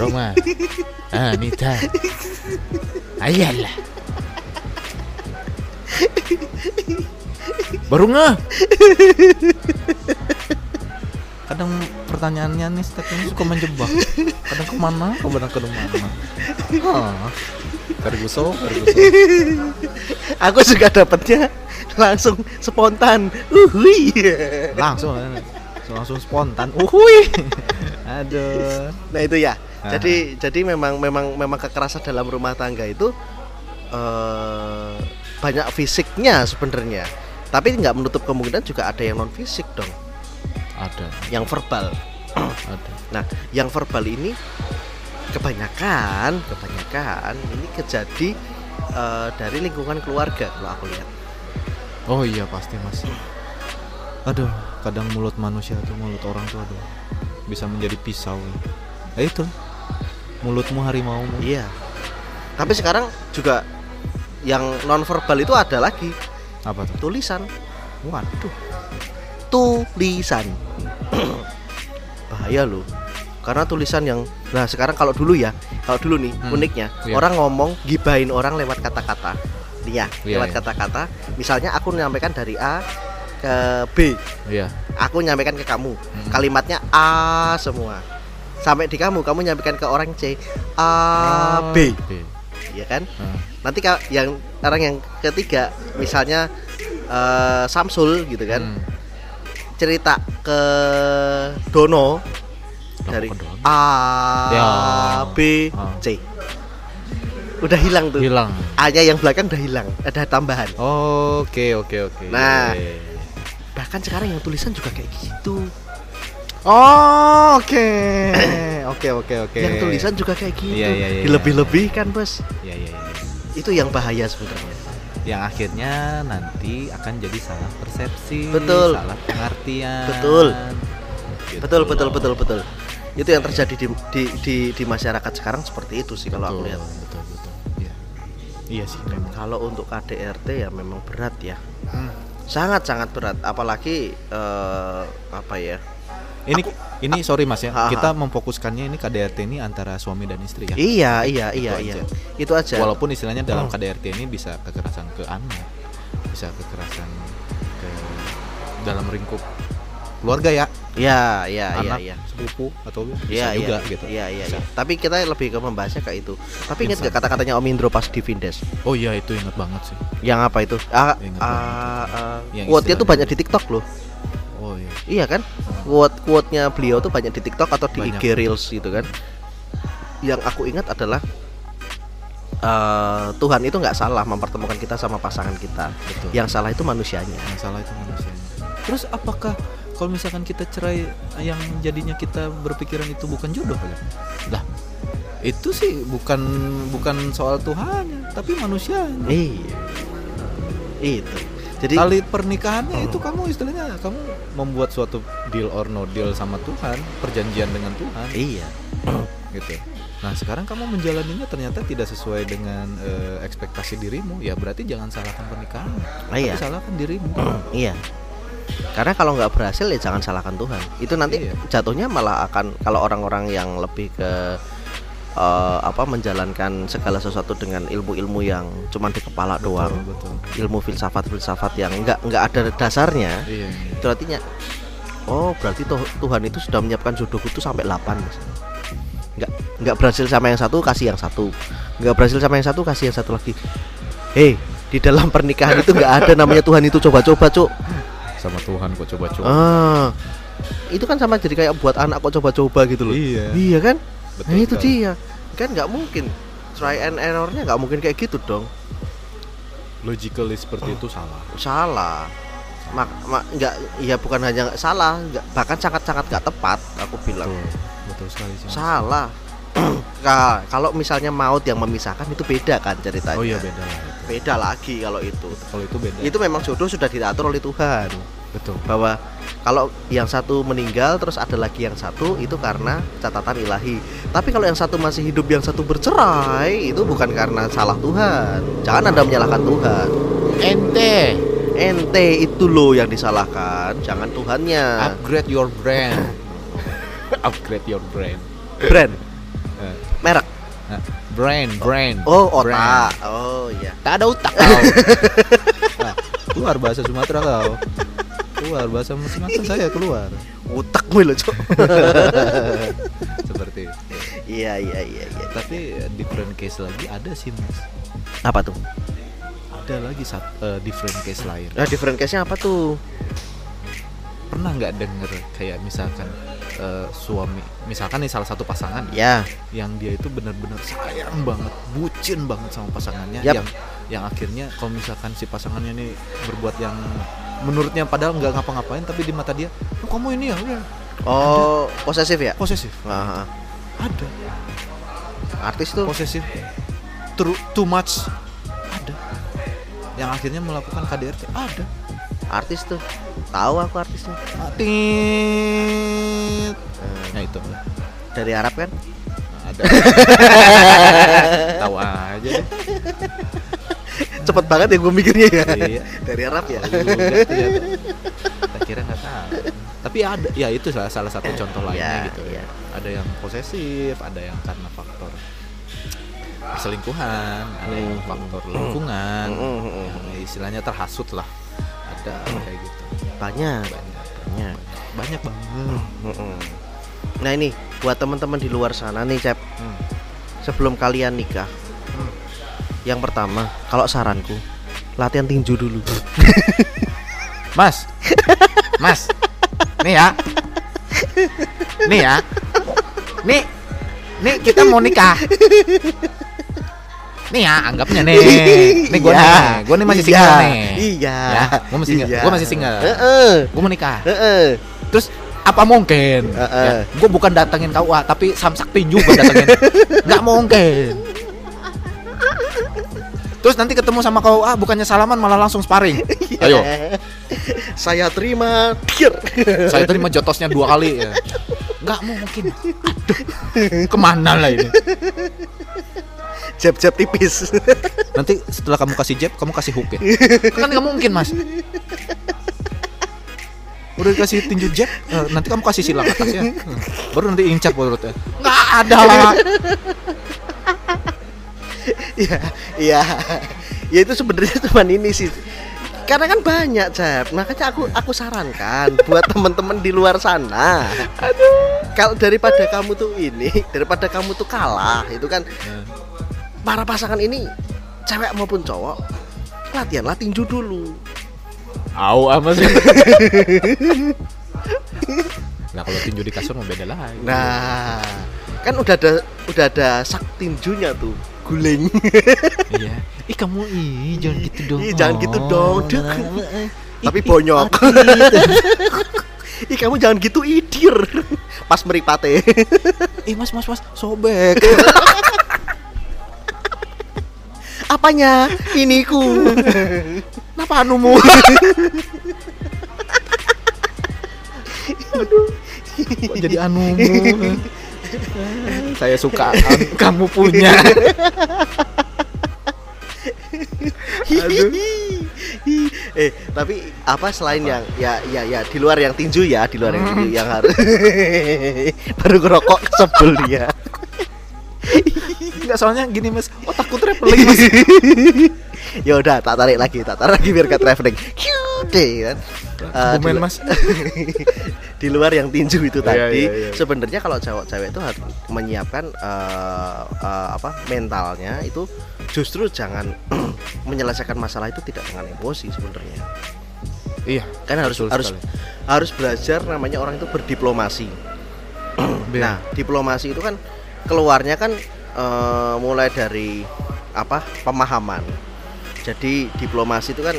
A: Roma. Anita. Ayalah. Baru ngeh. Kadang pertanyaannya nih statement suka menjebak. Kadang ke mana, kadang ke mana. Hah. Ferguson, Ferguson.
B: aku juga dapatnya langsung spontan. Uhui
A: langsung langsung, langsung spontan. Uhui aduh.
B: Nah itu ya.
A: Aha.
B: jadi jadi memang memang memang kekerasan dalam rumah tangga itu eh, banyak fisiknya sebenarnya. Tapi nggak menutup kemungkinan juga ada yang non fisik dong.
A: Ada.
B: Yang verbal.
A: Ada.
B: Nah yang verbal ini kebanyakan kebanyakan ini kejadi eh, dari lingkungan keluarga kalau aku lihat
A: oh iya pasti mas aduh kadang mulut manusia tuh mulut orang tuh aduh bisa menjadi pisau ya. Itu. Mulutmu harimaumu.
B: Iya. Tapi sekarang juga yang non verbal itu ada lagi
A: Apa tuh?
B: tulisan.
A: Waduh.
B: Tulisan. Bahaya loh. Karena tulisan yang nah sekarang kalau dulu ya, kalau dulu nih
A: Hmm,
B: uniknya
A: iya.
B: orang ngomong gibahin orang lewat kata-kata. Iya,
A: Iya,
B: lewat
A: iya.
B: kata-kata. Misalnya aku menyampaikan dari A ke B,
A: Iya.
B: aku nyampaikan ke kamu.
A: Hmm.
B: Kalimatnya A semua. Sampai di kamu, kamu nyampaikan ke orang C A B,
A: B.
B: ya kan?
A: Ah.
B: nanti yang orang yang ketiga misalnya eh, Samsul gitu kan
A: Hmm.
B: cerita ke Dono dari? A
A: Ya.
B: B
A: Ah.
B: C udah hilang tuh
A: Hilang.
B: A nya yang belakang udah hilang ada tambahan
A: Oke, oke, oke.
B: Nah.
A: Iya, iya, iya.
B: bahkan sekarang yang tulisan juga kayak gitu
A: Oh, oke. Oke, oke, oke.
B: yang tulisan juga kayak gitu
A: Iya, iya, iya, iya.
B: dilebih-lebihkan bos
A: Iya, iya, iya.
B: itu yang bahaya sebenarnya
A: Yang akhirnya nanti akan jadi salah persepsi,
B: Betul.
A: salah pengertian.
B: Betul.
A: Gitu
B: betul betul betul betul itu yang terjadi di di di, di masyarakat sekarang seperti itu sih kalau aku lihat
A: Betul, betul. Iya. Iya sih memang.
B: kalau untuk KDRT ya memang berat ya
A: Hmm.
B: sangat sangat berat apalagi eh, apa ya
A: Ini ini sorry Mas ya.
B: Ha, ha.
A: Kita memfokuskannya ini KDRT ini antara suami dan istri ya.
B: iya iya
A: Itu
B: iya
A: aja.
B: iya itu aja
A: Walaupun istilahnya dalam
B: Hmm.
A: KDRT ini bisa kekerasan ke anak, bisa kekerasan ke dalam lingkup keluarga ya,
B: iya iya iya
A: anak,
B: iya
A: sepupu atau bisa
B: Iya,
A: juga
B: iya,
A: gitu.
B: Iya, iya,
A: Bisa.
B: iya. Tapi kita lebih ke membahasnya kayak itu. Tapi ingat gak kata-katanya Om Indro pas di Vindes?
A: Oh iya itu ingat banget sih.
B: Yang apa itu? Ah,
A: Ingat
B: ah,
A: banget.
B: ah,
A: Yang
B: quote-nya tuh banyak di TikTok loh.
A: Oh iya.
B: Iya kan? Quote quote-nya beliau tuh banyak di TikTok atau di
A: Banyak.
B: IG Reels gitu kan. Yang aku ingat adalah eh, Tuhan itu nggak salah mempertemukan kita sama pasangan kita.
A: Betul.
B: Yang salah itu manusianya.
A: yang salah itu manusianya. Terus apakah kalau misalkan kita cerai yang jadinya kita berpikiran itu bukan jodoh ya? Lah, itu sih bukan bukan soal Tuhan, tapi manusia.
B: Iya. Itu. Jadi
A: Tali pernikahannya itu kamu istilahnya kamu membuat suatu deal or no deal sama Tuhan, perjanjian dengan Tuhan
B: iya.
A: gitu. Nah, sekarang kamu menjalaninya ternyata tidak sesuai dengan eh, ekspektasi dirimu, ya berarti jangan salahkan pernikahan.
B: Ah, iya.
A: Tapi salahkan dirimu.
B: Iya. Karena kalau nggak berhasil ya jangan salahkan Tuhan. Itu nanti
A: Iya.
B: jatuhnya malah akan kalau orang-orang yang lebih ke eh, apa menjalankan segala sesuatu dengan ilmu-ilmu yang cuman di kepala doang,
A: betul.
B: ilmu filsafat-filsafat yang nggak nggak ada dasarnya.
A: Iya, iya.
B: Itu artinya oh berarti tuh- Tuhan itu sudah menyiapkan jodohku itu sampai 8 misalnya. Nggak nggak berhasil sama yang satu kasih yang satu. Nggak berhasil sama yang satu kasih yang satu lagi. Hei, di dalam pernikahan itu nggak ada namanya Tuhan itu coba-coba, Cuk.
A: Sama Tuhan kok coba-coba.
B: Ah, itu kan sama jadi kayak buat anak kok coba-coba gitu loh.
A: Iya.
B: Iya kan?
A: Betul
B: nah itu dia. Kan nggak mungkin. Try and errornya nggak mungkin kayak gitu dong.
A: Logically seperti itu salah.
B: Salah. Mak, mak nggak, ya bukan hanya nggak salah, nggak, bahkan sangat-sangat nggak tepat. Aku bilang
A: Betul. Betul sekali
B: salah. Ka- kalau misalnya maut yang memisahkan itu beda kan ceritanya.
A: Oh iya beda lah.
B: Beda lagi kalau itu.
A: Kalau itu beda.
B: Itu memang jodoh sudah diatur oleh Tuhan.
A: betul.
B: bahwa kalau yang satu meninggal terus ada lagi yang satu itu karena catatan ilahi. Tapi kalau yang satu masih hidup yang satu bercerai itu bukan karena salah Tuhan. Jangan Anda menyalahkan Tuhan.
A: Ente
B: Ente itu loh yang disalahkan, jangan Tuhannya.
A: upgrade your brand. upgrade your brand.
B: Brand,
A: Eh,
B: merek.
A: Brand, brand.
B: Oh,
A: brand.
B: otak. Oh iya.
A: Tak ada otak kau. Nah, keluar bahasa Sumatera kau. Keluar bahasa Sumatera saya keluar.
B: Otak gue loh, Cok.
A: Seperti itu.
B: Iya, iya, iya, iya.
A: Tapi eh, different case lagi ada sih mas.
B: Apa tuh?
A: Ada lagi eh, different case lain.
B: Nah, different case-nya apa tuh?
A: Pernah nggak denger kayak misalkan eh, suami, misalkan nih salah satu pasangan
B: Ya,
A: yang dia itu benar-benar sayang banget, bucin banget sama pasangannya,
B: Yap.
A: yang yang akhirnya kalau misalkan si pasangannya ini berbuat yang menurutnya padahal nggak ngapa-ngapain, tapi di mata dia, oh, kamu ini ya udah
B: oh, posesif ya?
A: posesif.
B: Nah,
A: Ada
B: artis tuh.
A: posesif, too, too much. Ada yang akhirnya melakukan KDRT. Ada.
B: Artis tuh. Tahu aku artisnya.
A: Tit.
B: Hmm.
A: Nah itu.
B: Dari Arab kan?
A: ada tahu aja deh.
B: Cepet banget ya gue mikirnya ya.
A: Iya.
B: Dari Arab ya.
A: Ya. kita kira nggak tahu tapi ada ya itu salah salah satu contoh lainnya
B: Ya,
A: gitu
B: ya.
A: ya ada yang posesif ada yang karena faktor perselingkuhan ada yang
B: Hmm.
A: faktor lingkungan
B: hmm, hmm.
A: yang istilahnya terhasut lah ada kayak gitu
B: Banyak.
A: banyak
B: Banyak.
A: banyak banget
B: Mm-mm. Nah ini buat teman-teman di luar sana nih Cep
A: Hmm.
B: Sebelum kalian nikah
A: Hmm.
B: Yang pertama Kalau saranku Latihan tinju dulu
A: Mas, Mas, nih ya, nih ya, nih, nih kita mau nikah. Nih ya, anggapnya nih, nih gue
B: Iya.
A: nih, gue nih masih
B: Iya.
A: single nih.
B: Iya
A: Ya, gua masih single.
B: Iya.
A: Gua masih single.
B: Heeh.
A: Gue mau nikah.
B: Heeh.
A: Terus apa mungkin?
B: Heeh.
A: Ya, gue bukan datengin KUA, tapi samsak tinju gue datengin. Nggak mungkin. Terus nanti ketemu sama KUA, bukannya salaman malah langsung sparring. Ayo,
B: Saya terima
A: saya terima jotosnya dua kali ya. nggak mungkin aduh ke mana lah ini
B: Jab-jab tipis.
A: Nanti setelah kamu kasih jab kamu kasih hook ya? Kan nggak mungkin mas. Udah dikasih tinju jab eh, nanti kamu kasih silang atasnya baru nanti incar perutnya nggak ada
B: Iya Iya. Ya itu sebenarnya cuman ini sih. Karena kan banyak Jab. Makanya aku aku sarankan buat temen-temen di luar sana. Kalau daripada kamu tuh ini daripada kamu tuh kalah itu kan para pasangan ini cewek maupun cowok latihanlah tinju dulu.
A: Au ama sih? Nah kalau tinju di kasur mau beda lagi.
B: Nah kan udah ada udah ada sak tinjunya tuh guling.
A: Iya. Ih kamu ih jangan gitu dong.
B: Ih, jangan gitu dong, Dek.
A: Ih,
B: Tapi
A: ih,
B: bonyok. ih kamu jangan gitu idir. Pas meripate.
A: Ih mas mas mas sobek
B: apanya ini ku
A: Kenapa anumu? Kok jadi anumu? Saya suka kamu punya.
B: Aduh. eh tapi apa selain yang ya ya ya di luar yang tinju ya di luar yang tinju yang harus baru ngerokok sebel dia
A: Enggak soalnya gini mas, otakku traveling mas.
B: ya udah tak tarik lagi tak tarik lagi biar ke traveling cute kan di-
A: mas.
B: di luar yang tinju itu
A: Iya,
B: tadi
A: iya, iya.
B: sebenarnya kalau cewek-cewek itu harus menyiapkan eh, eh, apa mentalnya itu justru jangan menyelesaikan masalah itu tidak dengan emosi sebenarnya
A: Iya.
B: kan harus harus
A: sekali.
B: harus belajar namanya orang itu berdiplomasi
A: Iya.
B: nah diplomasi itu kan keluarnya kan eh, mulai dari apa pemahaman. Jadi diplomasi itu kan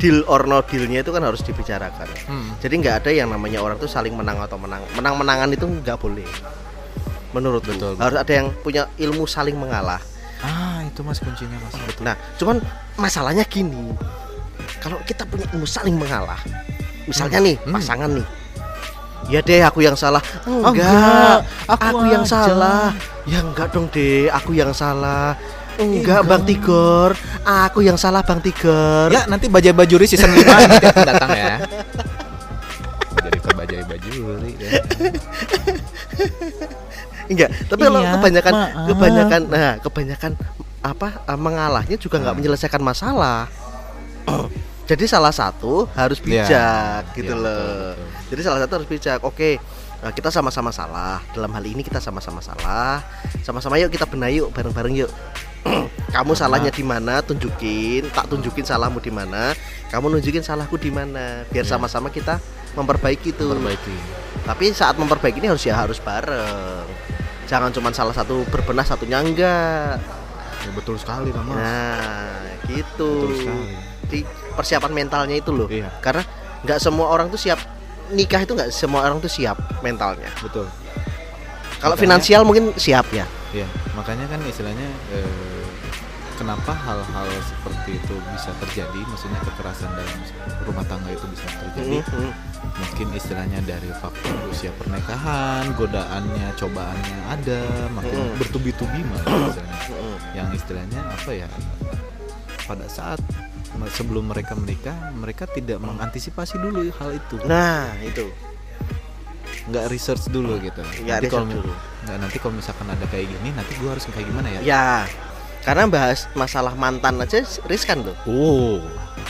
B: deal or no dealnya itu kan harus dibicarakan.
A: Hmm.
B: jadi nggak ada yang namanya orang tuh saling menang atau menang. Menang menangan itu nggak boleh. Menurut
A: Betul,
B: harus ada yang punya ilmu saling mengalah.
A: Ah itu mas kuncinya mas. Betul.
B: nah cuman masalahnya gini. Kalau kita punya ilmu saling mengalah misalnya nih
A: Hmm.
B: pasangan nih ya deh aku yang salah enggak,
A: enggak,
B: aku,
A: aku
B: yang
A: aja.
B: salah ya enggak dong deh aku yang salah enggak
A: Enggak.
B: bang Tigor aku yang salah bang Tigor
A: Ya nanti bajai bajuri season 5 nanti akan datang ya. Jadi ke bajai bajuri ya.
B: Enggak, tapi kalau
A: Iya,
B: kebanyakan
A: maaf.
B: kebanyakan nah, kebanyakan apa eh, mengalahnya juga nggak
A: Hmm.
B: menyelesaikan masalah. Jadi salah satu harus
A: Iya,
B: bijak gitu
A: iya,
B: loh.
A: betul, betul.
B: Jadi salah satu harus bijak. Oke, nah, kita sama-sama salah. Dalam hal ini kita sama-sama salah. Sama-sama yuk kita benahi yuk bareng-bareng yuk. Kamu
A: Sama.
B: salahnya di mana? Tunjukin, tak tunjukin salahmu di mana. Kamu nunjukin salahku di mana. Biar
A: Iya.
B: sama-sama kita memperbaiki tuh.
A: Perbaiki.
B: Tapi saat memperbaiki ini harus ya harus bareng. Jangan cuma salah satu berbenah satunya enggak.
A: Ya, betul sekali mas.
B: Nah, gitu.
A: Betul sekali.
B: Persiapan mentalnya itu loh.
A: Iya.
B: Karena nggak semua orang tuh siap nikah itu nggak semua orang tuh siap mentalnya.
A: Betul.
B: Kalau finansial mungkin siap ya.
A: Iya, makanya kan istilahnya eh, kenapa hal-hal seperti itu bisa terjadi, maksudnya kekerasan dalam rumah tangga itu bisa terjadi.
B: Mhm.
A: mungkin istilahnya dari faktor usia pernikahan godaannya cobaannya ada makin
B: Mm.
A: bertubi-tubi malah istilahnya.
B: Mm-mm.
A: yang istilahnya apa ya pada saat sebelum mereka menikah mereka tidak mengantisipasi dulu hal itu
B: Nah, itu.
A: nggak research dulu gitu
B: Nggak
A: Nanti kalau
B: dulu.
A: nggak nanti kalau misalkan ada kayak gini nanti gua harus kayak gimana ya
B: Ya. Karena bahas masalah mantan aja riskan tuh.
A: oh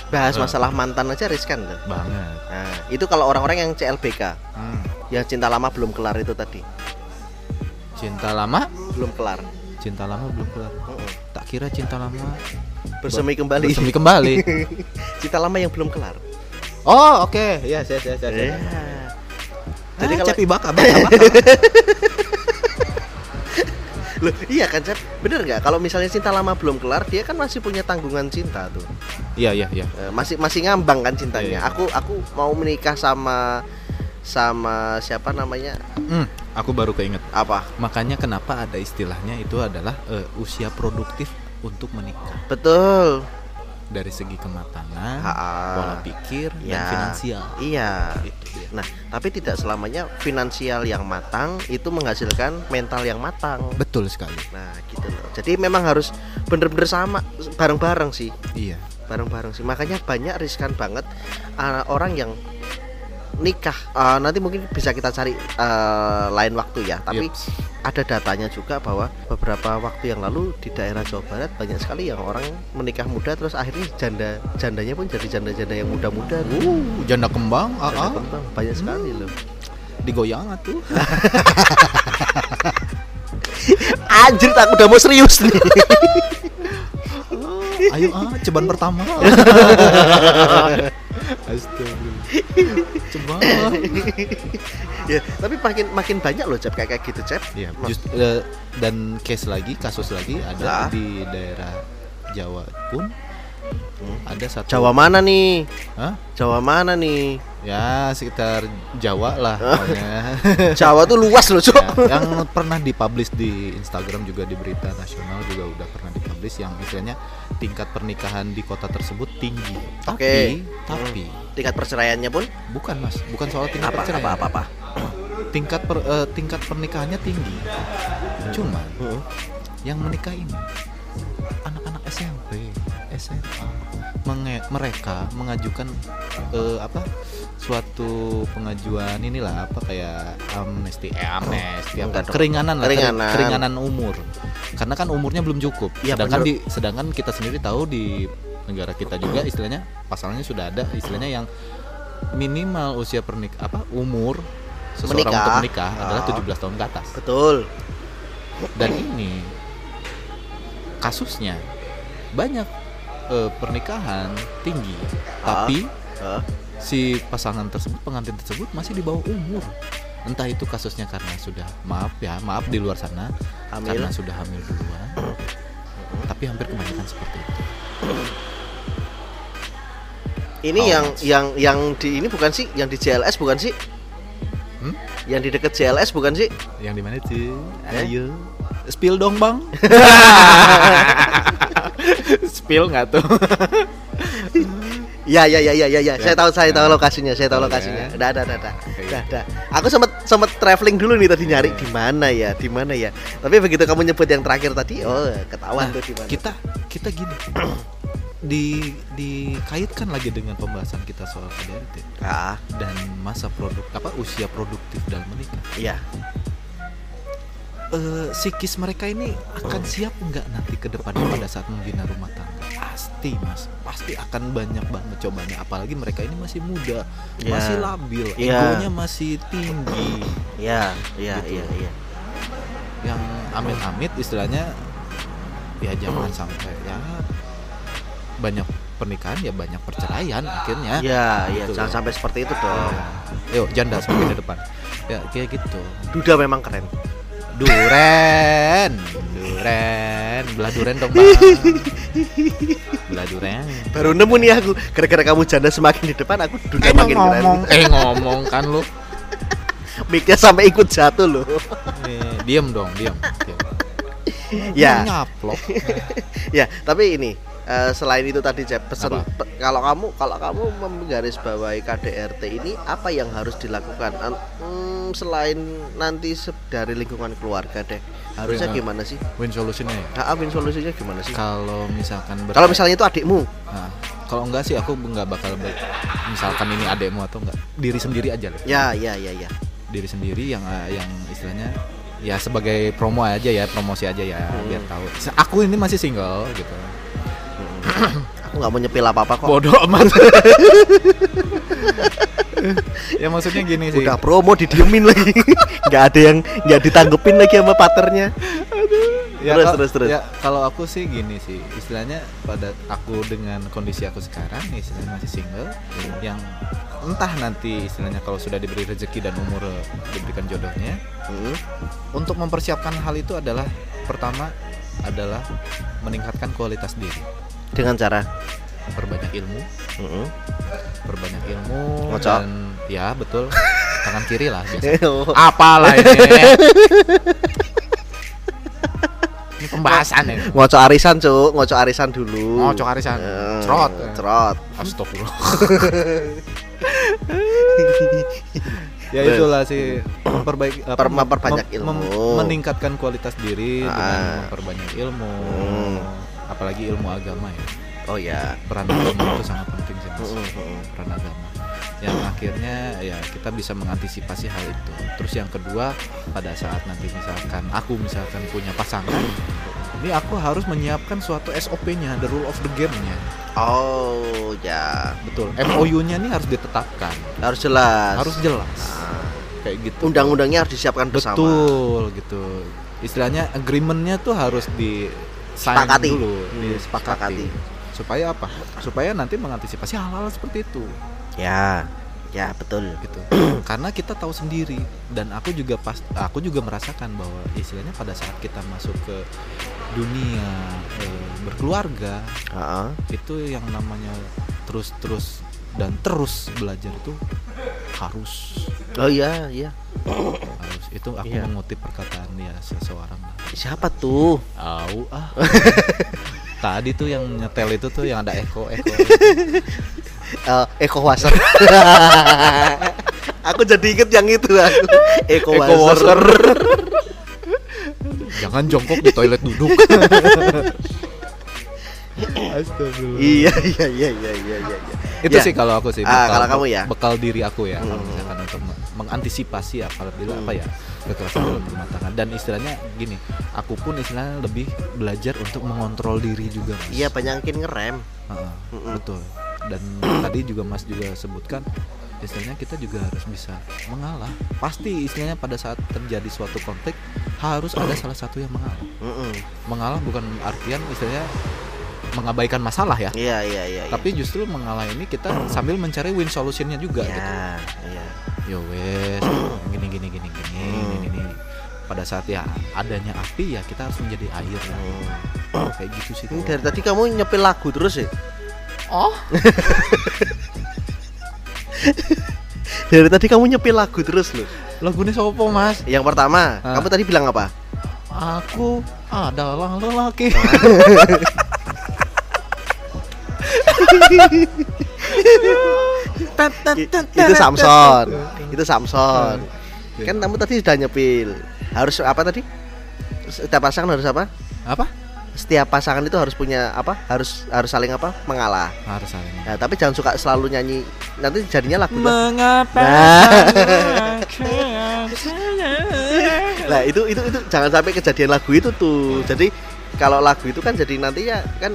B: Bahas
A: Ah.
B: masalah mantan aja riskan tuh.
A: banget
B: Nah, itu kalau orang-orang yang CLBK,
A: Hmm.
B: yang cinta lama belum kelar itu tadi.
A: cinta lama
B: Belum kelar.
A: cinta lama belum kelar
B: Mm-mm.
A: tak kira cinta lama
B: Bersemi kembali.
A: bersemi kembali
B: cinta lama yang belum kelar.
A: oh oke ya saya saya saya
B: Ya.
A: jadi
B: Jadi kalau
A: cepi baka baka baka.
B: Loh, iya kan, Cep? Bener nggak? Kalau misalnya cinta lama belum kelar, dia kan masih punya tanggungan cinta tuh.
A: iya iya iya
B: Eh, masih masih ngambang kan cintanya.
A: Iya, iya.
B: Aku aku mau menikah sama sama siapa namanya?
A: Hmm, aku baru keinget
B: Apa?
A: makanya kenapa ada istilahnya itu adalah eh, usia produktif untuk menikah
B: Betul.
A: dari segi kematangan pola pikir dan
B: Ya.
A: finansial
B: Iya.
A: itu dia
B: Nah, tapi tidak selamanya finansial yang matang itu menghasilkan mental yang matang.
A: betul sekali
B: Nah, gitu loh. Jadi memang harus bener-bener sama bareng-bareng sih.
A: iya
B: bareng-bareng sih makanya banyak riskan banget uh, orang yang nikah. Uh, nanti mungkin bisa kita cari uh, lain waktu ya. Tapi
A: Yups.
B: ada datanya juga bahwa beberapa waktu yang lalu di daerah Jawa Barat banyak sekali yang orang menikah muda terus akhirnya janda jandanya pun jadi janda-janda yang muda-muda.
A: Uh janda kembang
B: Janda
A: ah.
B: kembang. banyak sekali loh.
A: Digoyang tuh
B: anjir aku udah mau serius nih.
A: Ayo ah ceban pertama. Astagfirullah ceban
B: ya tapi makin makin banyak loh cep kayak kayak gitu cep
A: Iya, just- eh, dan case lagi, kasus lagi ada
B: Nah.
A: di daerah Jawa pun
B: Hmm.
A: ada satu
B: Jawa mana nih
A: Hah?
B: Jawa mana nih
A: ya sekitar Jawa lah.
B: Jawa tuh luas loh cok
A: Ya, yang pernah dipublish di Instagram juga di berita nasional juga udah pernah dipublish yang istilahnya tingkat pernikahan di kota tersebut tinggi. Tapi,
B: Oke.
A: tapi
B: tingkat perceraiannya pun
A: bukan mas, bukan soal tingkat
B: apa
A: perceraian.
B: apa apa apa
A: Tingkat per- eh, tingkat pernikahannya tinggi. Cuma yang menikah ini anak-anak SMP, SMA, menge- mereka mengajukan eh, apa suatu pengajuan inilah apa kayak amnesti eh amnesti apa keringanan lah kering-
B: Keringanan.
A: keringanan umur karena kan umurnya belum cukup
B: Iya,
A: sedangkan
B: bener.
A: di sedangkan kita sendiri tahu di negara kita juga istilahnya pasalnya sudah ada istilahnya yang minimal usia pernik apa umur seseorang
B: Menikah.
A: untuk menikah adalah
B: Oh.
A: 17 tahun ke atas
B: betul
A: dan ini kasusnya banyak eh, pernikahan tinggi.
B: Ah.
A: tapi
B: Hah?
A: si pasangan tersebut pengantin tersebut masih di bawah umur. Entah itu kasusnya karena sudah maaf ya maaf di luar sana.
B: Hamil.
A: Karena sudah hamil duluan. Tapi hampir kebanyakan seperti itu.
B: Ini
A: How
B: yang
A: much?
B: yang yang di ini bukan sih? Yang di JLS bukan sih?
A: Hmm?
B: yang di deket JLS bukan sih?
A: Yang di mana tuh
B: Eh?
A: ayo. Spill dong bang spill nggak tuh?
B: Ya ya ya ya ya ya saya tahu saya tahu
A: Nah.
B: lokasinya saya tahu lokasinya.
A: Ya.
B: udah ada ada ada udah ada aku sempat sempat traveling dulu nih tadi nyari di mana ya di mana ya. Tapi begitu kamu nyebut yang terakhir tadi oh ketahuan
A: Nah,
B: tuh di mana.
A: kita kita gini. Di dikaitkan lagi dengan pembahasan kita soal KDRT
B: ah.
A: Dan masa produk apa usia produktif dalam menikah.
B: Iya
A: eh psikis mereka ini akan siap nggak nanti ke depannya pada saat membina rumah tangga? Pasti mas. Pasti akan banyak banget cobanya apalagi mereka ini masih muda
B: Ya.
A: masih labil
B: Ya.
A: egonya masih tinggi.
B: Iya iya
A: Gitu.
B: iya iya
A: yang amit-amit istilahnya ya jangan sampai ya banyak pernikahan ya banyak perceraian akhirnya.
B: Iya iya
A: Gitu
B: jangan
A: loh.
B: sampai seperti itu dong
A: yuk janda semakin di depan. Ya kayak gitu.
B: Duda memang keren
A: duren. Duren. Belah duren dong bang. Belah duren.
B: Baru nemu nih aku. Gara-gara kamu janda semakin di depan aku duda
A: eh
B: makin keren.
A: Ngomong eh ngomong kan lu?
B: Mic-nya sampai ikut jatuh loh
A: eh, diem dong diem Diem.
B: ya.
A: Nyaplok.
B: Ya tapi ini eh, selain itu tadi Cep, pesan pe- kalau kamu kalau kamu menggarisbawahi KDRT ini apa yang harus dilakukan? An- hmm, selain nanti dari lingkungan keluarga deh harusnya
A: Ya.
B: gimana sih?
A: Win solutionnya ya?
B: Nah, win solusinya gimana sih?
A: Kalau misalkan ber-
B: kalau misalnya itu adikmu?
A: Nah, kalau enggak sih aku nggak bakal ber- misalkan ini adekmu atau enggak diri sendiri aja lah
B: ya ya ya ya.
A: Diri sendiri yang eh, yang istilahnya ya sebagai promo aja ya promosi aja ya
B: Hmm.
A: biar tahu. Aku ini masih single gitu
B: aku nggak mau nyepil apa apa kok.
A: Bodoh amat. Ya maksudnya gini sih.
B: Udah promo didiemin lagi. Nggak ada yang nggak ditanggepin lagi sama paternya
A: ya,
B: terus,
A: kal-
B: terus, terus.
A: ya kalau aku sih gini sih. Istilahnya pada aku dengan kondisi aku sekarang istilahnya masih single yang entah nanti istilahnya kalau sudah diberi rezeki dan umur eh, diberikan jodohnya
B: Hmm.
A: untuk mempersiapkan hal itu adalah pertama adalah meningkatkan kualitas diri
B: dengan cara?
A: Perbanyak ilmu.
B: Mm-mm.
A: perbanyak ilmu
B: Ngocok.
A: dan ya betul. Tangan kiri lah biasa. Apalah ini? Ini pembahasan ya.
B: Ngocok arisan cuk. Ngocok arisan dulu.
A: Ngocok arisan.
B: Eh,
A: cerot.
B: cerot.
A: Astagfirullah. Ya itulah sih. Memperbaiki apa,
B: Per- memperbanyak
A: mem- mem-
B: ilmu.
A: meningkatkan kualitas diri dengan
B: Ah.
A: memperbanyak ilmu.
B: Hmm.
A: Apalagi ilmu agama ya.
B: Oh ya
A: peran agama itu sangat penting sih mas. Peran agama. Yang akhirnya ya kita bisa mengantisipasi hal itu. Terus yang kedua pada saat nanti misalkan aku misalkan punya pasangan ini aku harus menyiapkan suatu SOP-nya the rule of the game-nya.
B: Oh ya.
A: Betul. MOU-nya ini harus ditetapkan.
B: Harus jelas.
A: Harus jelas.
B: Ah,
A: kayak gitu.
B: Undang-undangnya harus disiapkan bersama.
A: Betul gitu. Istilahnya agreement-nya tuh harus di
B: Sepakati.
A: dulu
B: Hmm,
A: disepakati
B: sepakati.
A: supaya apa supaya nanti mengantisipasi hal-hal seperti itu
B: ya ya betul
A: gitu karena kita tahu sendiri dan aku juga pas aku juga merasakan bahwa istilahnya pada saat kita masuk ke dunia eh, berkeluarga
B: Heeh.
A: itu yang namanya terus terus dan terus belajar itu harus.
B: Oh iya iya.
A: Harus. Itu aku
B: Iya.
A: mengutip perkataan ya seseorang.
B: Siapa tuh?
A: Au ah. Tadi tuh yang nyetel itu tuh yang ada echo echo
B: Eh, Eko Wasser. Aku jadi inget yang itu aku. Eko
A: Echo
B: Wasser.
A: Washer. jangan jongkok di toilet duduk Astagfirullah.
B: iya iya iya iya iya iya iya.
A: itu
B: Ya.
A: sih kalau aku sih
B: Ah, kalau kamu ya?
A: bekal diri aku ya kalau
B: Hmm.
A: misalkan untuk me- mengantisipasi apabila
B: Hmm.
A: apa ya kekerasan dalam rumah tangga dan istilahnya gini aku pun istilahnya lebih belajar untuk mengontrol diri juga mas
B: iya banyakin ngerem
A: Heeh,
B: Mm-mm.
A: betul dan tadi juga mas juga sebutkan istilahnya kita juga harus bisa mengalah pasti istilahnya pada saat terjadi suatu konflik harus ada salah satu yang mengalah
B: Mm-mm.
A: mengalah bukan artian istilahnya mengabaikan masalah ya.
B: Iya iya iya iya.
A: tapi justru mengalah ini kita sambil mencari win solutionnya juga gitu.
B: ya iya.
A: Yo wes gini gini gini gini
B: Hmm.
A: gini gini. Pada saat ya adanya api ya kita harus menjadi air
B: Hmm.
A: kayak gitu sih
B: dari tadi kamu nyepil lagu terus ya?
A: Oh?
B: Dari tadi kamu nyepil lagu terus loh.
A: Lagunya sopo mas?
B: Yang pertama
A: Ah.
B: kamu tadi bilang apa?
A: Aku adalah lelaki
B: itu Samson. Itu Samson. Kan kamu tadi sudah nyepil. Harus apa tadi? Setiap pasangan harus apa?
A: Apa?
B: Setiap pasangan itu harus punya apa? Harus harus saling apa? Mengalah.
A: Harus saling.
B: Nah, tapi jangan suka selalu nyanyi. Nanti jadinya lagu
A: mengapa
B: Nah. Nah itu itu itu. Jangan sampai kejadian lagu itu tuh. Jadi kalau lagu itu kan jadi nantinya kan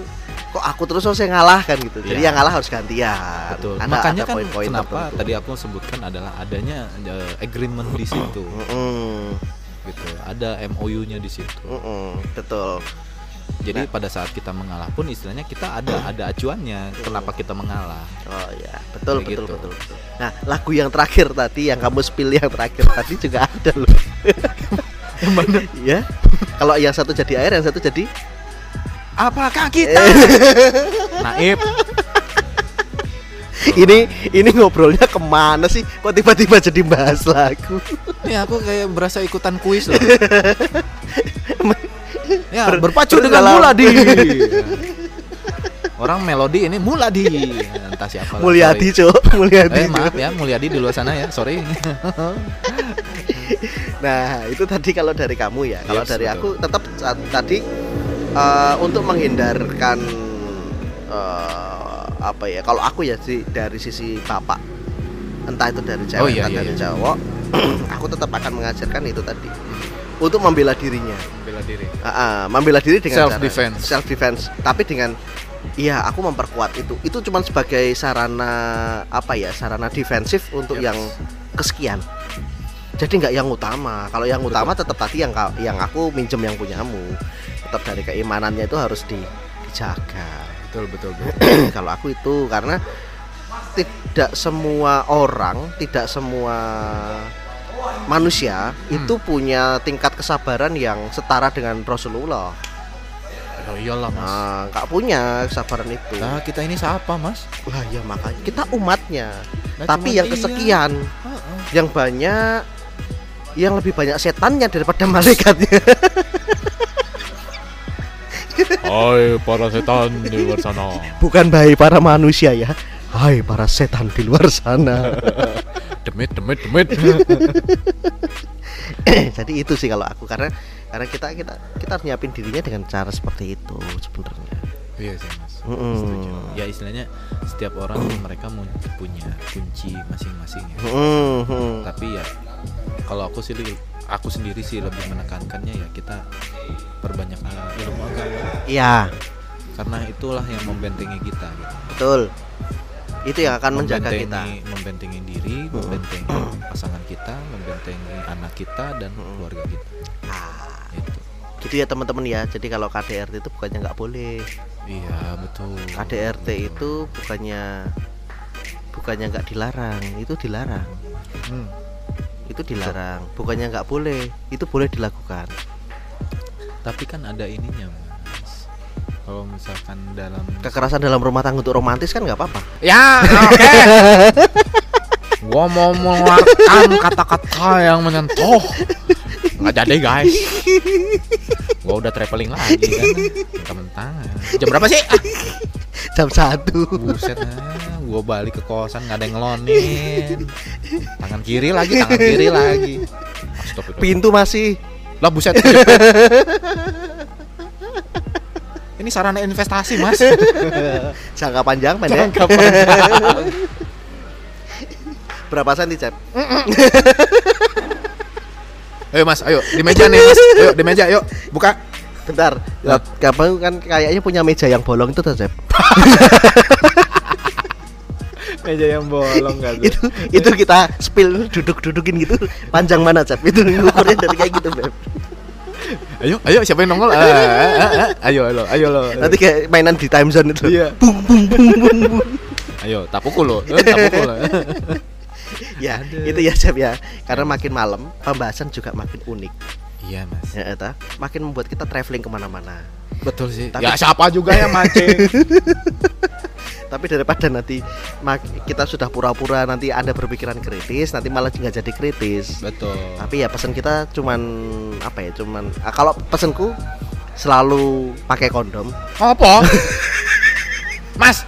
B: kok aku terus harus yang ngalah kan gitu. Jadi
A: Iya.
B: yang ngalah harus gantian.
A: betul
B: Ada-
A: makanya
B: ada
A: kan
B: poin-poin
A: kenapa
B: tertentu.
A: tadi aku sebutkan adalah adanya eh, agreement di situ gitu ada MOU-nya di situ
B: betul.
A: jadi
B: Nah.
A: pada saat kita mengalah pun istilahnya kita ada ada acuannya kenapa kita mengalah
B: Oh ya betul
A: Kayak
B: betul,
A: gitu.
B: betul betul. Nah lagu yang terakhir tadi yang kamu spill yang terakhir tadi juga ada loh.
A: yang mana
B: ya. Kalau yang satu jadi air, yang satu jadi
A: apakah kita naib
B: ini ini ngobrolnya ke mana sih? Kok tiba-tiba jadi bahas lagu?
A: ini aku kayak berasa ikutan kuis loh ya
B: Ber-
A: berpacu
B: ber-
A: dengan
B: dalam-
A: gula di Orang melodi ini Muladi. Entah siapa. lah,
B: Mulyadi. Cuk. Mulyadi.
A: Eh maaf ya Mulyadi di luar sana ya. Sorry.
B: Nah, itu tadi kalau dari kamu ya. Kalau
A: Yes,
B: dari
A: betul.
B: aku tetap tadi eh, untuk menghindarkan eh, apa ya? Kalau aku ya si, dari sisi bapak, entah itu dari cewek,
A: Oh, iya,
B: entah
A: iya,
B: dari
A: iya.
B: cowok, aku tetap akan mengajarkan itu tadi untuk membela dirinya.
A: Bela diri.
B: Ah, ah, membela diri dengan
A: Self defense.
B: self defense, tapi dengan Iya, aku memperkuat itu. Itu cuma sebagai sarana apa ya? Sarana defensif untuk
A: Yes.
B: yang kesekian. Jadi nggak yang utama. Kalau yang utama tetap tadi yang yang aku minjem yang punyamu. Tetap dari keimanannya itu harus di, dijaga.
A: Betul betul betul.
B: Kalau aku itu karena tidak semua orang, tidak semua manusia
A: Hmm.
B: itu punya tingkat kesabaran yang setara dengan Rasulullah.
A: Oh iyalah mas.
B: Nah, punya kesabaran itu.
A: Nah kita ini siapa mas?
B: Lah ya makanya kita umatnya.
A: Nah,
B: Tapi yang
A: iya.
B: kesekian,
A: Heeh.
B: yang banyak yang lebih banyak setannya daripada malaikatnya.
C: Hai para setan di luar sana.
B: Bukan baik para manusia ya. Hai para setan di luar sana.
C: Demit demit demit.
B: Jadi itu sih kalau aku karena karena kita kita kita harus nyiapin dirinya dengan cara seperti itu sebenarnya.
A: Iya sih mas.
B: Mm-mm.
A: Setuju. Ya istilahnya setiap orang mereka punya kunci masing-masing ya.
B: Mhm.
A: Tapi ya kalau aku sih aku sendiri sih lebih menekankannya ya kita perbanyak uh, ilmu agama
B: Iya,
A: karena itulah yang membentengi kita gitu.
B: betul. Itu yang akan menjaga kita.
A: membentengi diri, membentengi pasangan kita, membentengi anak kita dan keluarga kita.
B: Nah,
A: Itu.
B: gitu ya teman-teman ya. Jadi kalau KDRT itu bukannya nggak boleh.
A: Iya betul.
B: KDRT itu bukannya bukannya nggak dilarang, itu dilarang.
A: Hmm.
B: Itu dilarang, bukannya nggak boleh, itu boleh dilakukan.
A: Tapi kan ada ininya mas. Kalau misalkan dalam
B: Kekerasan dalam rumah tangga untuk romantis kan nggak apa-apa.
A: Ya, oke. Gua mau mengeluarkan kata-kata yang menyentuh. Nggak jadi guys. Gua udah traveling lagi kan. Mentang-mentang. Jam berapa sih? Ah,
B: Jam satu.
A: buset ah. Gua balik ke kosan nggak ada yang ngelonin. Tangan kiri lagi, tangan kiri lagi. Astagfirullah.
B: Pintu masih
A: Lah buset. Ini sarana investasi, Mas.
B: jangka panjang pendek.
A: Jangka panjang.
B: Berapa senti, Cep?
A: Ayo Mas, ayo di meja nih Mas. Ayo di meja, yuk buka.
B: Bentar. Kamu kan kayaknya punya meja yang bolong itu tuh, Cep.
A: Meja yang bolong gak
B: itu itu kita spill duduk-dudukin gitu. Panjang mana, Cep? Itu ukurnya dari kayak gitu, Beb.
A: Ayo, ayo siapa yang nongol? Ah, ah, ah, ah. Ayo lo, ayo lo.
B: Nanti kayak mainan di time zone itu.
A: Iya.
B: Bung bung bung bung bung.
A: Ayo, tak pukul lo. Eh, tak pukul lo.
B: Ya, itu ya, Cep ya. Karena makin malam pembahasan juga makin unik.
A: Iya Mas.
B: Ya, eta. makin membuat kita traveling ke mana-mana.
A: Betul sih.
B: Tapi-
A: ya siapa juga yang mancing?
B: Tapi daripada nanti kita sudah pura-pura nanti anda berpikiran kritis, nanti malah nggak jadi kritis.
A: Betul.
B: Tapi ya pesan kita cuman apa ya? Cuman ah, kalau pesanku selalu pakai kondom.
A: Apa? Mas.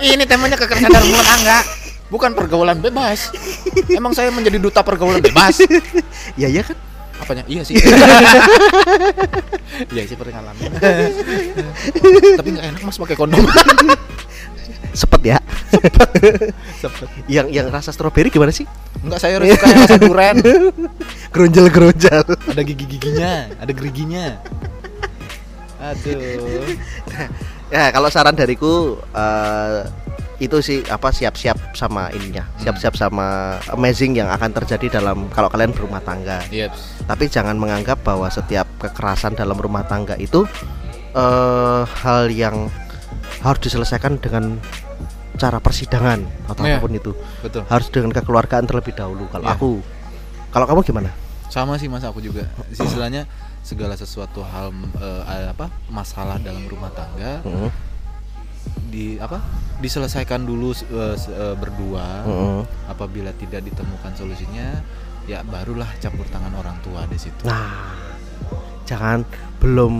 A: Ini temanya kekerasan dalam rumah tangga. Bukan pergaulan bebas. Emang saya menjadi duta pergaulan bebas?
B: Ya ya kan?
A: Apanya? Iya sih. Iya sih pengalaman. Tapi nggak enak mas pakai kondom.
B: Sepet ya.
A: Sepet.
B: Yang yang rasa stroberi gimana sih?
A: Enggak saya harus suka yang rasa durian.
B: Geronjal geronjal.
A: Ada gigi-giginya, ada geriginya. Aduh.
B: Ya kalau saran dariku eh, itu sih apa siap-siap sama ininya, siap-siap sama amazing yang akan terjadi dalam kalau kalian berumah tangga.
A: Yep.
B: Tapi jangan menganggap bahwa setiap kekerasan dalam rumah tangga itu eh hal yang harus diselesaikan dengan cara persidangan atau
A: Iya.
B: apa pun itu.
A: Betul.
B: Harus dengan kekeluargaan terlebih dahulu. Kalau
A: Iya.
B: aku, kalau kamu gimana?
A: Sama sih mas aku juga. Istilahnya segala sesuatu hal eh, apa masalah dalam rumah tangga
B: Heeh,
A: di apa diselesaikan dulu eh, berdua.
B: heeh.
A: Apabila tidak ditemukan solusinya, ya barulah campur tangan orang tua di situ.
B: Nah, jangan belum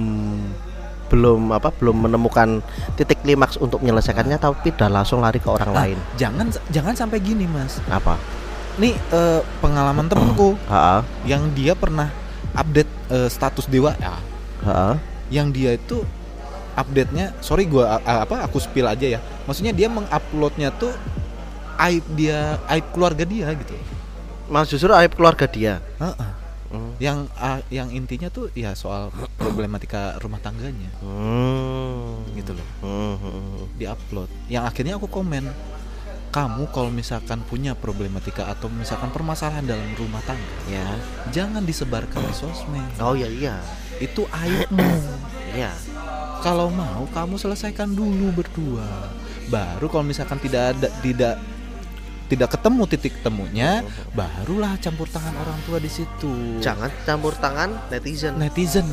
B: belum apa belum menemukan titik klimaks untuk menyelesaikannya tapi udah langsung lari ke orang
A: Nah,
B: lain
A: jangan jangan sampai gini mas
B: apa
A: nih eh, pengalaman temenku
B: ha
A: yang dia pernah update eh, status dewa ya
B: ha
A: yang dia itu update-nya sorry a- apa aku spill aja ya. Maksudnya dia menguploadnya tuh aib dia aib keluarga dia gitu.
B: Mas justru aib keluarga dia?
A: Heeh.
B: Hmm.
A: yang ah, yang intinya tuh ya soal problematika rumah tangganya.
B: Hmm.
A: gitu loh.
B: Hmm, hmm, hmm.
A: diupload yang akhirnya aku komen kamu kalau misalkan punya problematika atau misalkan permasalahan dalam rumah tangga
B: ya.
A: jangan disebarkan di sosmed.
B: Oh iya iya.
A: Itu aibmu.
B: Iya
A: kalau mau kamu selesaikan dulu berdua. Baru kalau misalkan tidak ada tidak tidak ketemu titik temunya barulah campur tangan orang tua di situ.
B: Jangan campur tangan netizen.
A: Netizen.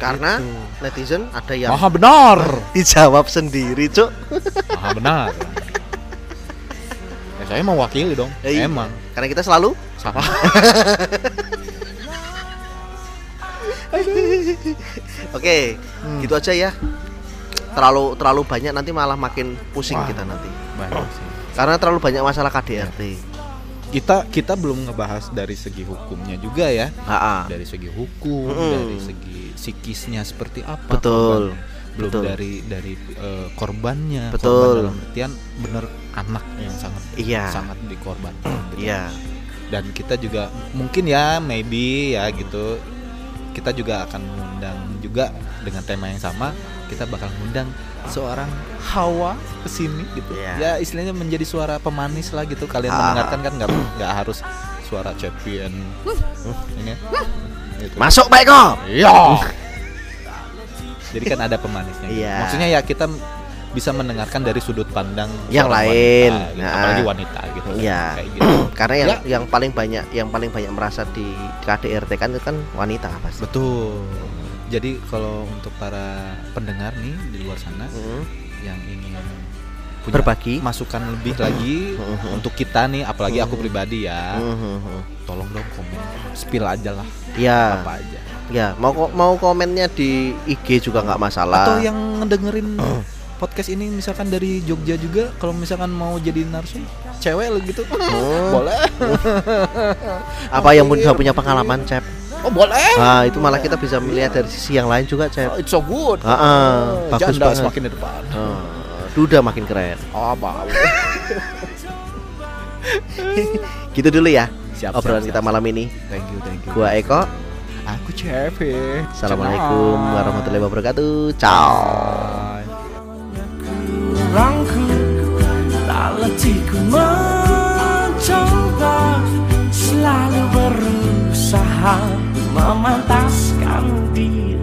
B: Karena
A: Gitu.
B: netizen ada yang
A: maha benar.
B: dijawab sendiri cuk.
A: Maha benar. Ya, saya mewakili dong.
B: Eh, iya.
A: emang.
B: Karena kita selalu
A: salah
B: oke
A: Hmm.
B: gitu aja ya terlalu terlalu banyak nanti malah makin pusing
A: Wah.
B: kita nanti
A: banyak sih
B: karena terlalu banyak masalah KDRT
A: kita kita belum ngebahas dari segi hukumnya juga ya
B: Ha-ha.
A: dari segi hukum
B: Mm-mm.
A: dari segi psikisnya seperti apa
B: betul
A: korban. belum
B: betul.
A: dari dari eh, korbannya
B: Betul.
A: korban dalam artian bener anak yang sangat
B: Iya.
A: sangat dikorbankan gitu.
B: iya
A: dan kita juga mungkin ya maybe ya gitu kita juga akan mengundang juga dengan tema yang sama kita bakal mengundang seorang Hawa ke sini gitu
B: Iya.
A: ya istilahnya menjadi suara pemanis lah gitu kalian
B: Ah.
A: mendengarkan kan nggak nggak harus suara champion ini gitu.
B: masuk baik kok
A: Iya. Jadi kan ada pemanisnya. gitu.
B: Iya.
A: Maksudnya ya kita bisa mendengarkan dari sudut pandang
B: Yang lain.
A: wanita, gitu.
B: Nah.
A: apalagi wanita gitu.
B: Iya.
A: Kayak gitu.
B: karena yang
A: Ya.
B: yang paling banyak yang paling banyak merasa di KDRT kan itu kan wanita pasti
A: Betul. Jadi kalau untuk para pendengar nih di luar sana
B: Mm.
A: yang ingin punya
B: berbagi
A: masukan lebih lagi
B: Mhm.
A: untuk kita nih, apalagi aku
B: Mhm.
A: pribadi ya,
B: Mhm.
A: tolong dong komen, spill aja lah,
B: ya
A: apa aja.
B: ya mau mau komennya di IG juga nggak masalah
A: Atau yang ngedengerin podcast ini misalkan dari Jogja juga, kalau misalkan mau jadi narsum, cewek lo gitu,
B: Hmm.
A: boleh.
B: apa yang punya punya pengalaman cep
A: Oh boleh.
B: nah itu malah kita bisa melihat dari sisi yang lain juga cep
A: Oh, it's so good.
B: Ah, ah, bagus
A: Janda
B: banget.
A: semakin di depan.
B: Oh, duda makin keren
A: Oh, bau.
B: gitu dulu ya
A: Siap,
B: obrolan
A: siap,
B: kita
A: siap.
B: malam ini
A: Thank you, thank you.
B: gua Eko
A: Aku Cepi.
B: assalamualaikum warahmatullahi wabarakatuh ciao
A: Bye.
D: Kurangku Tak letihku mencoba Selalu berusaha Memantaskan diri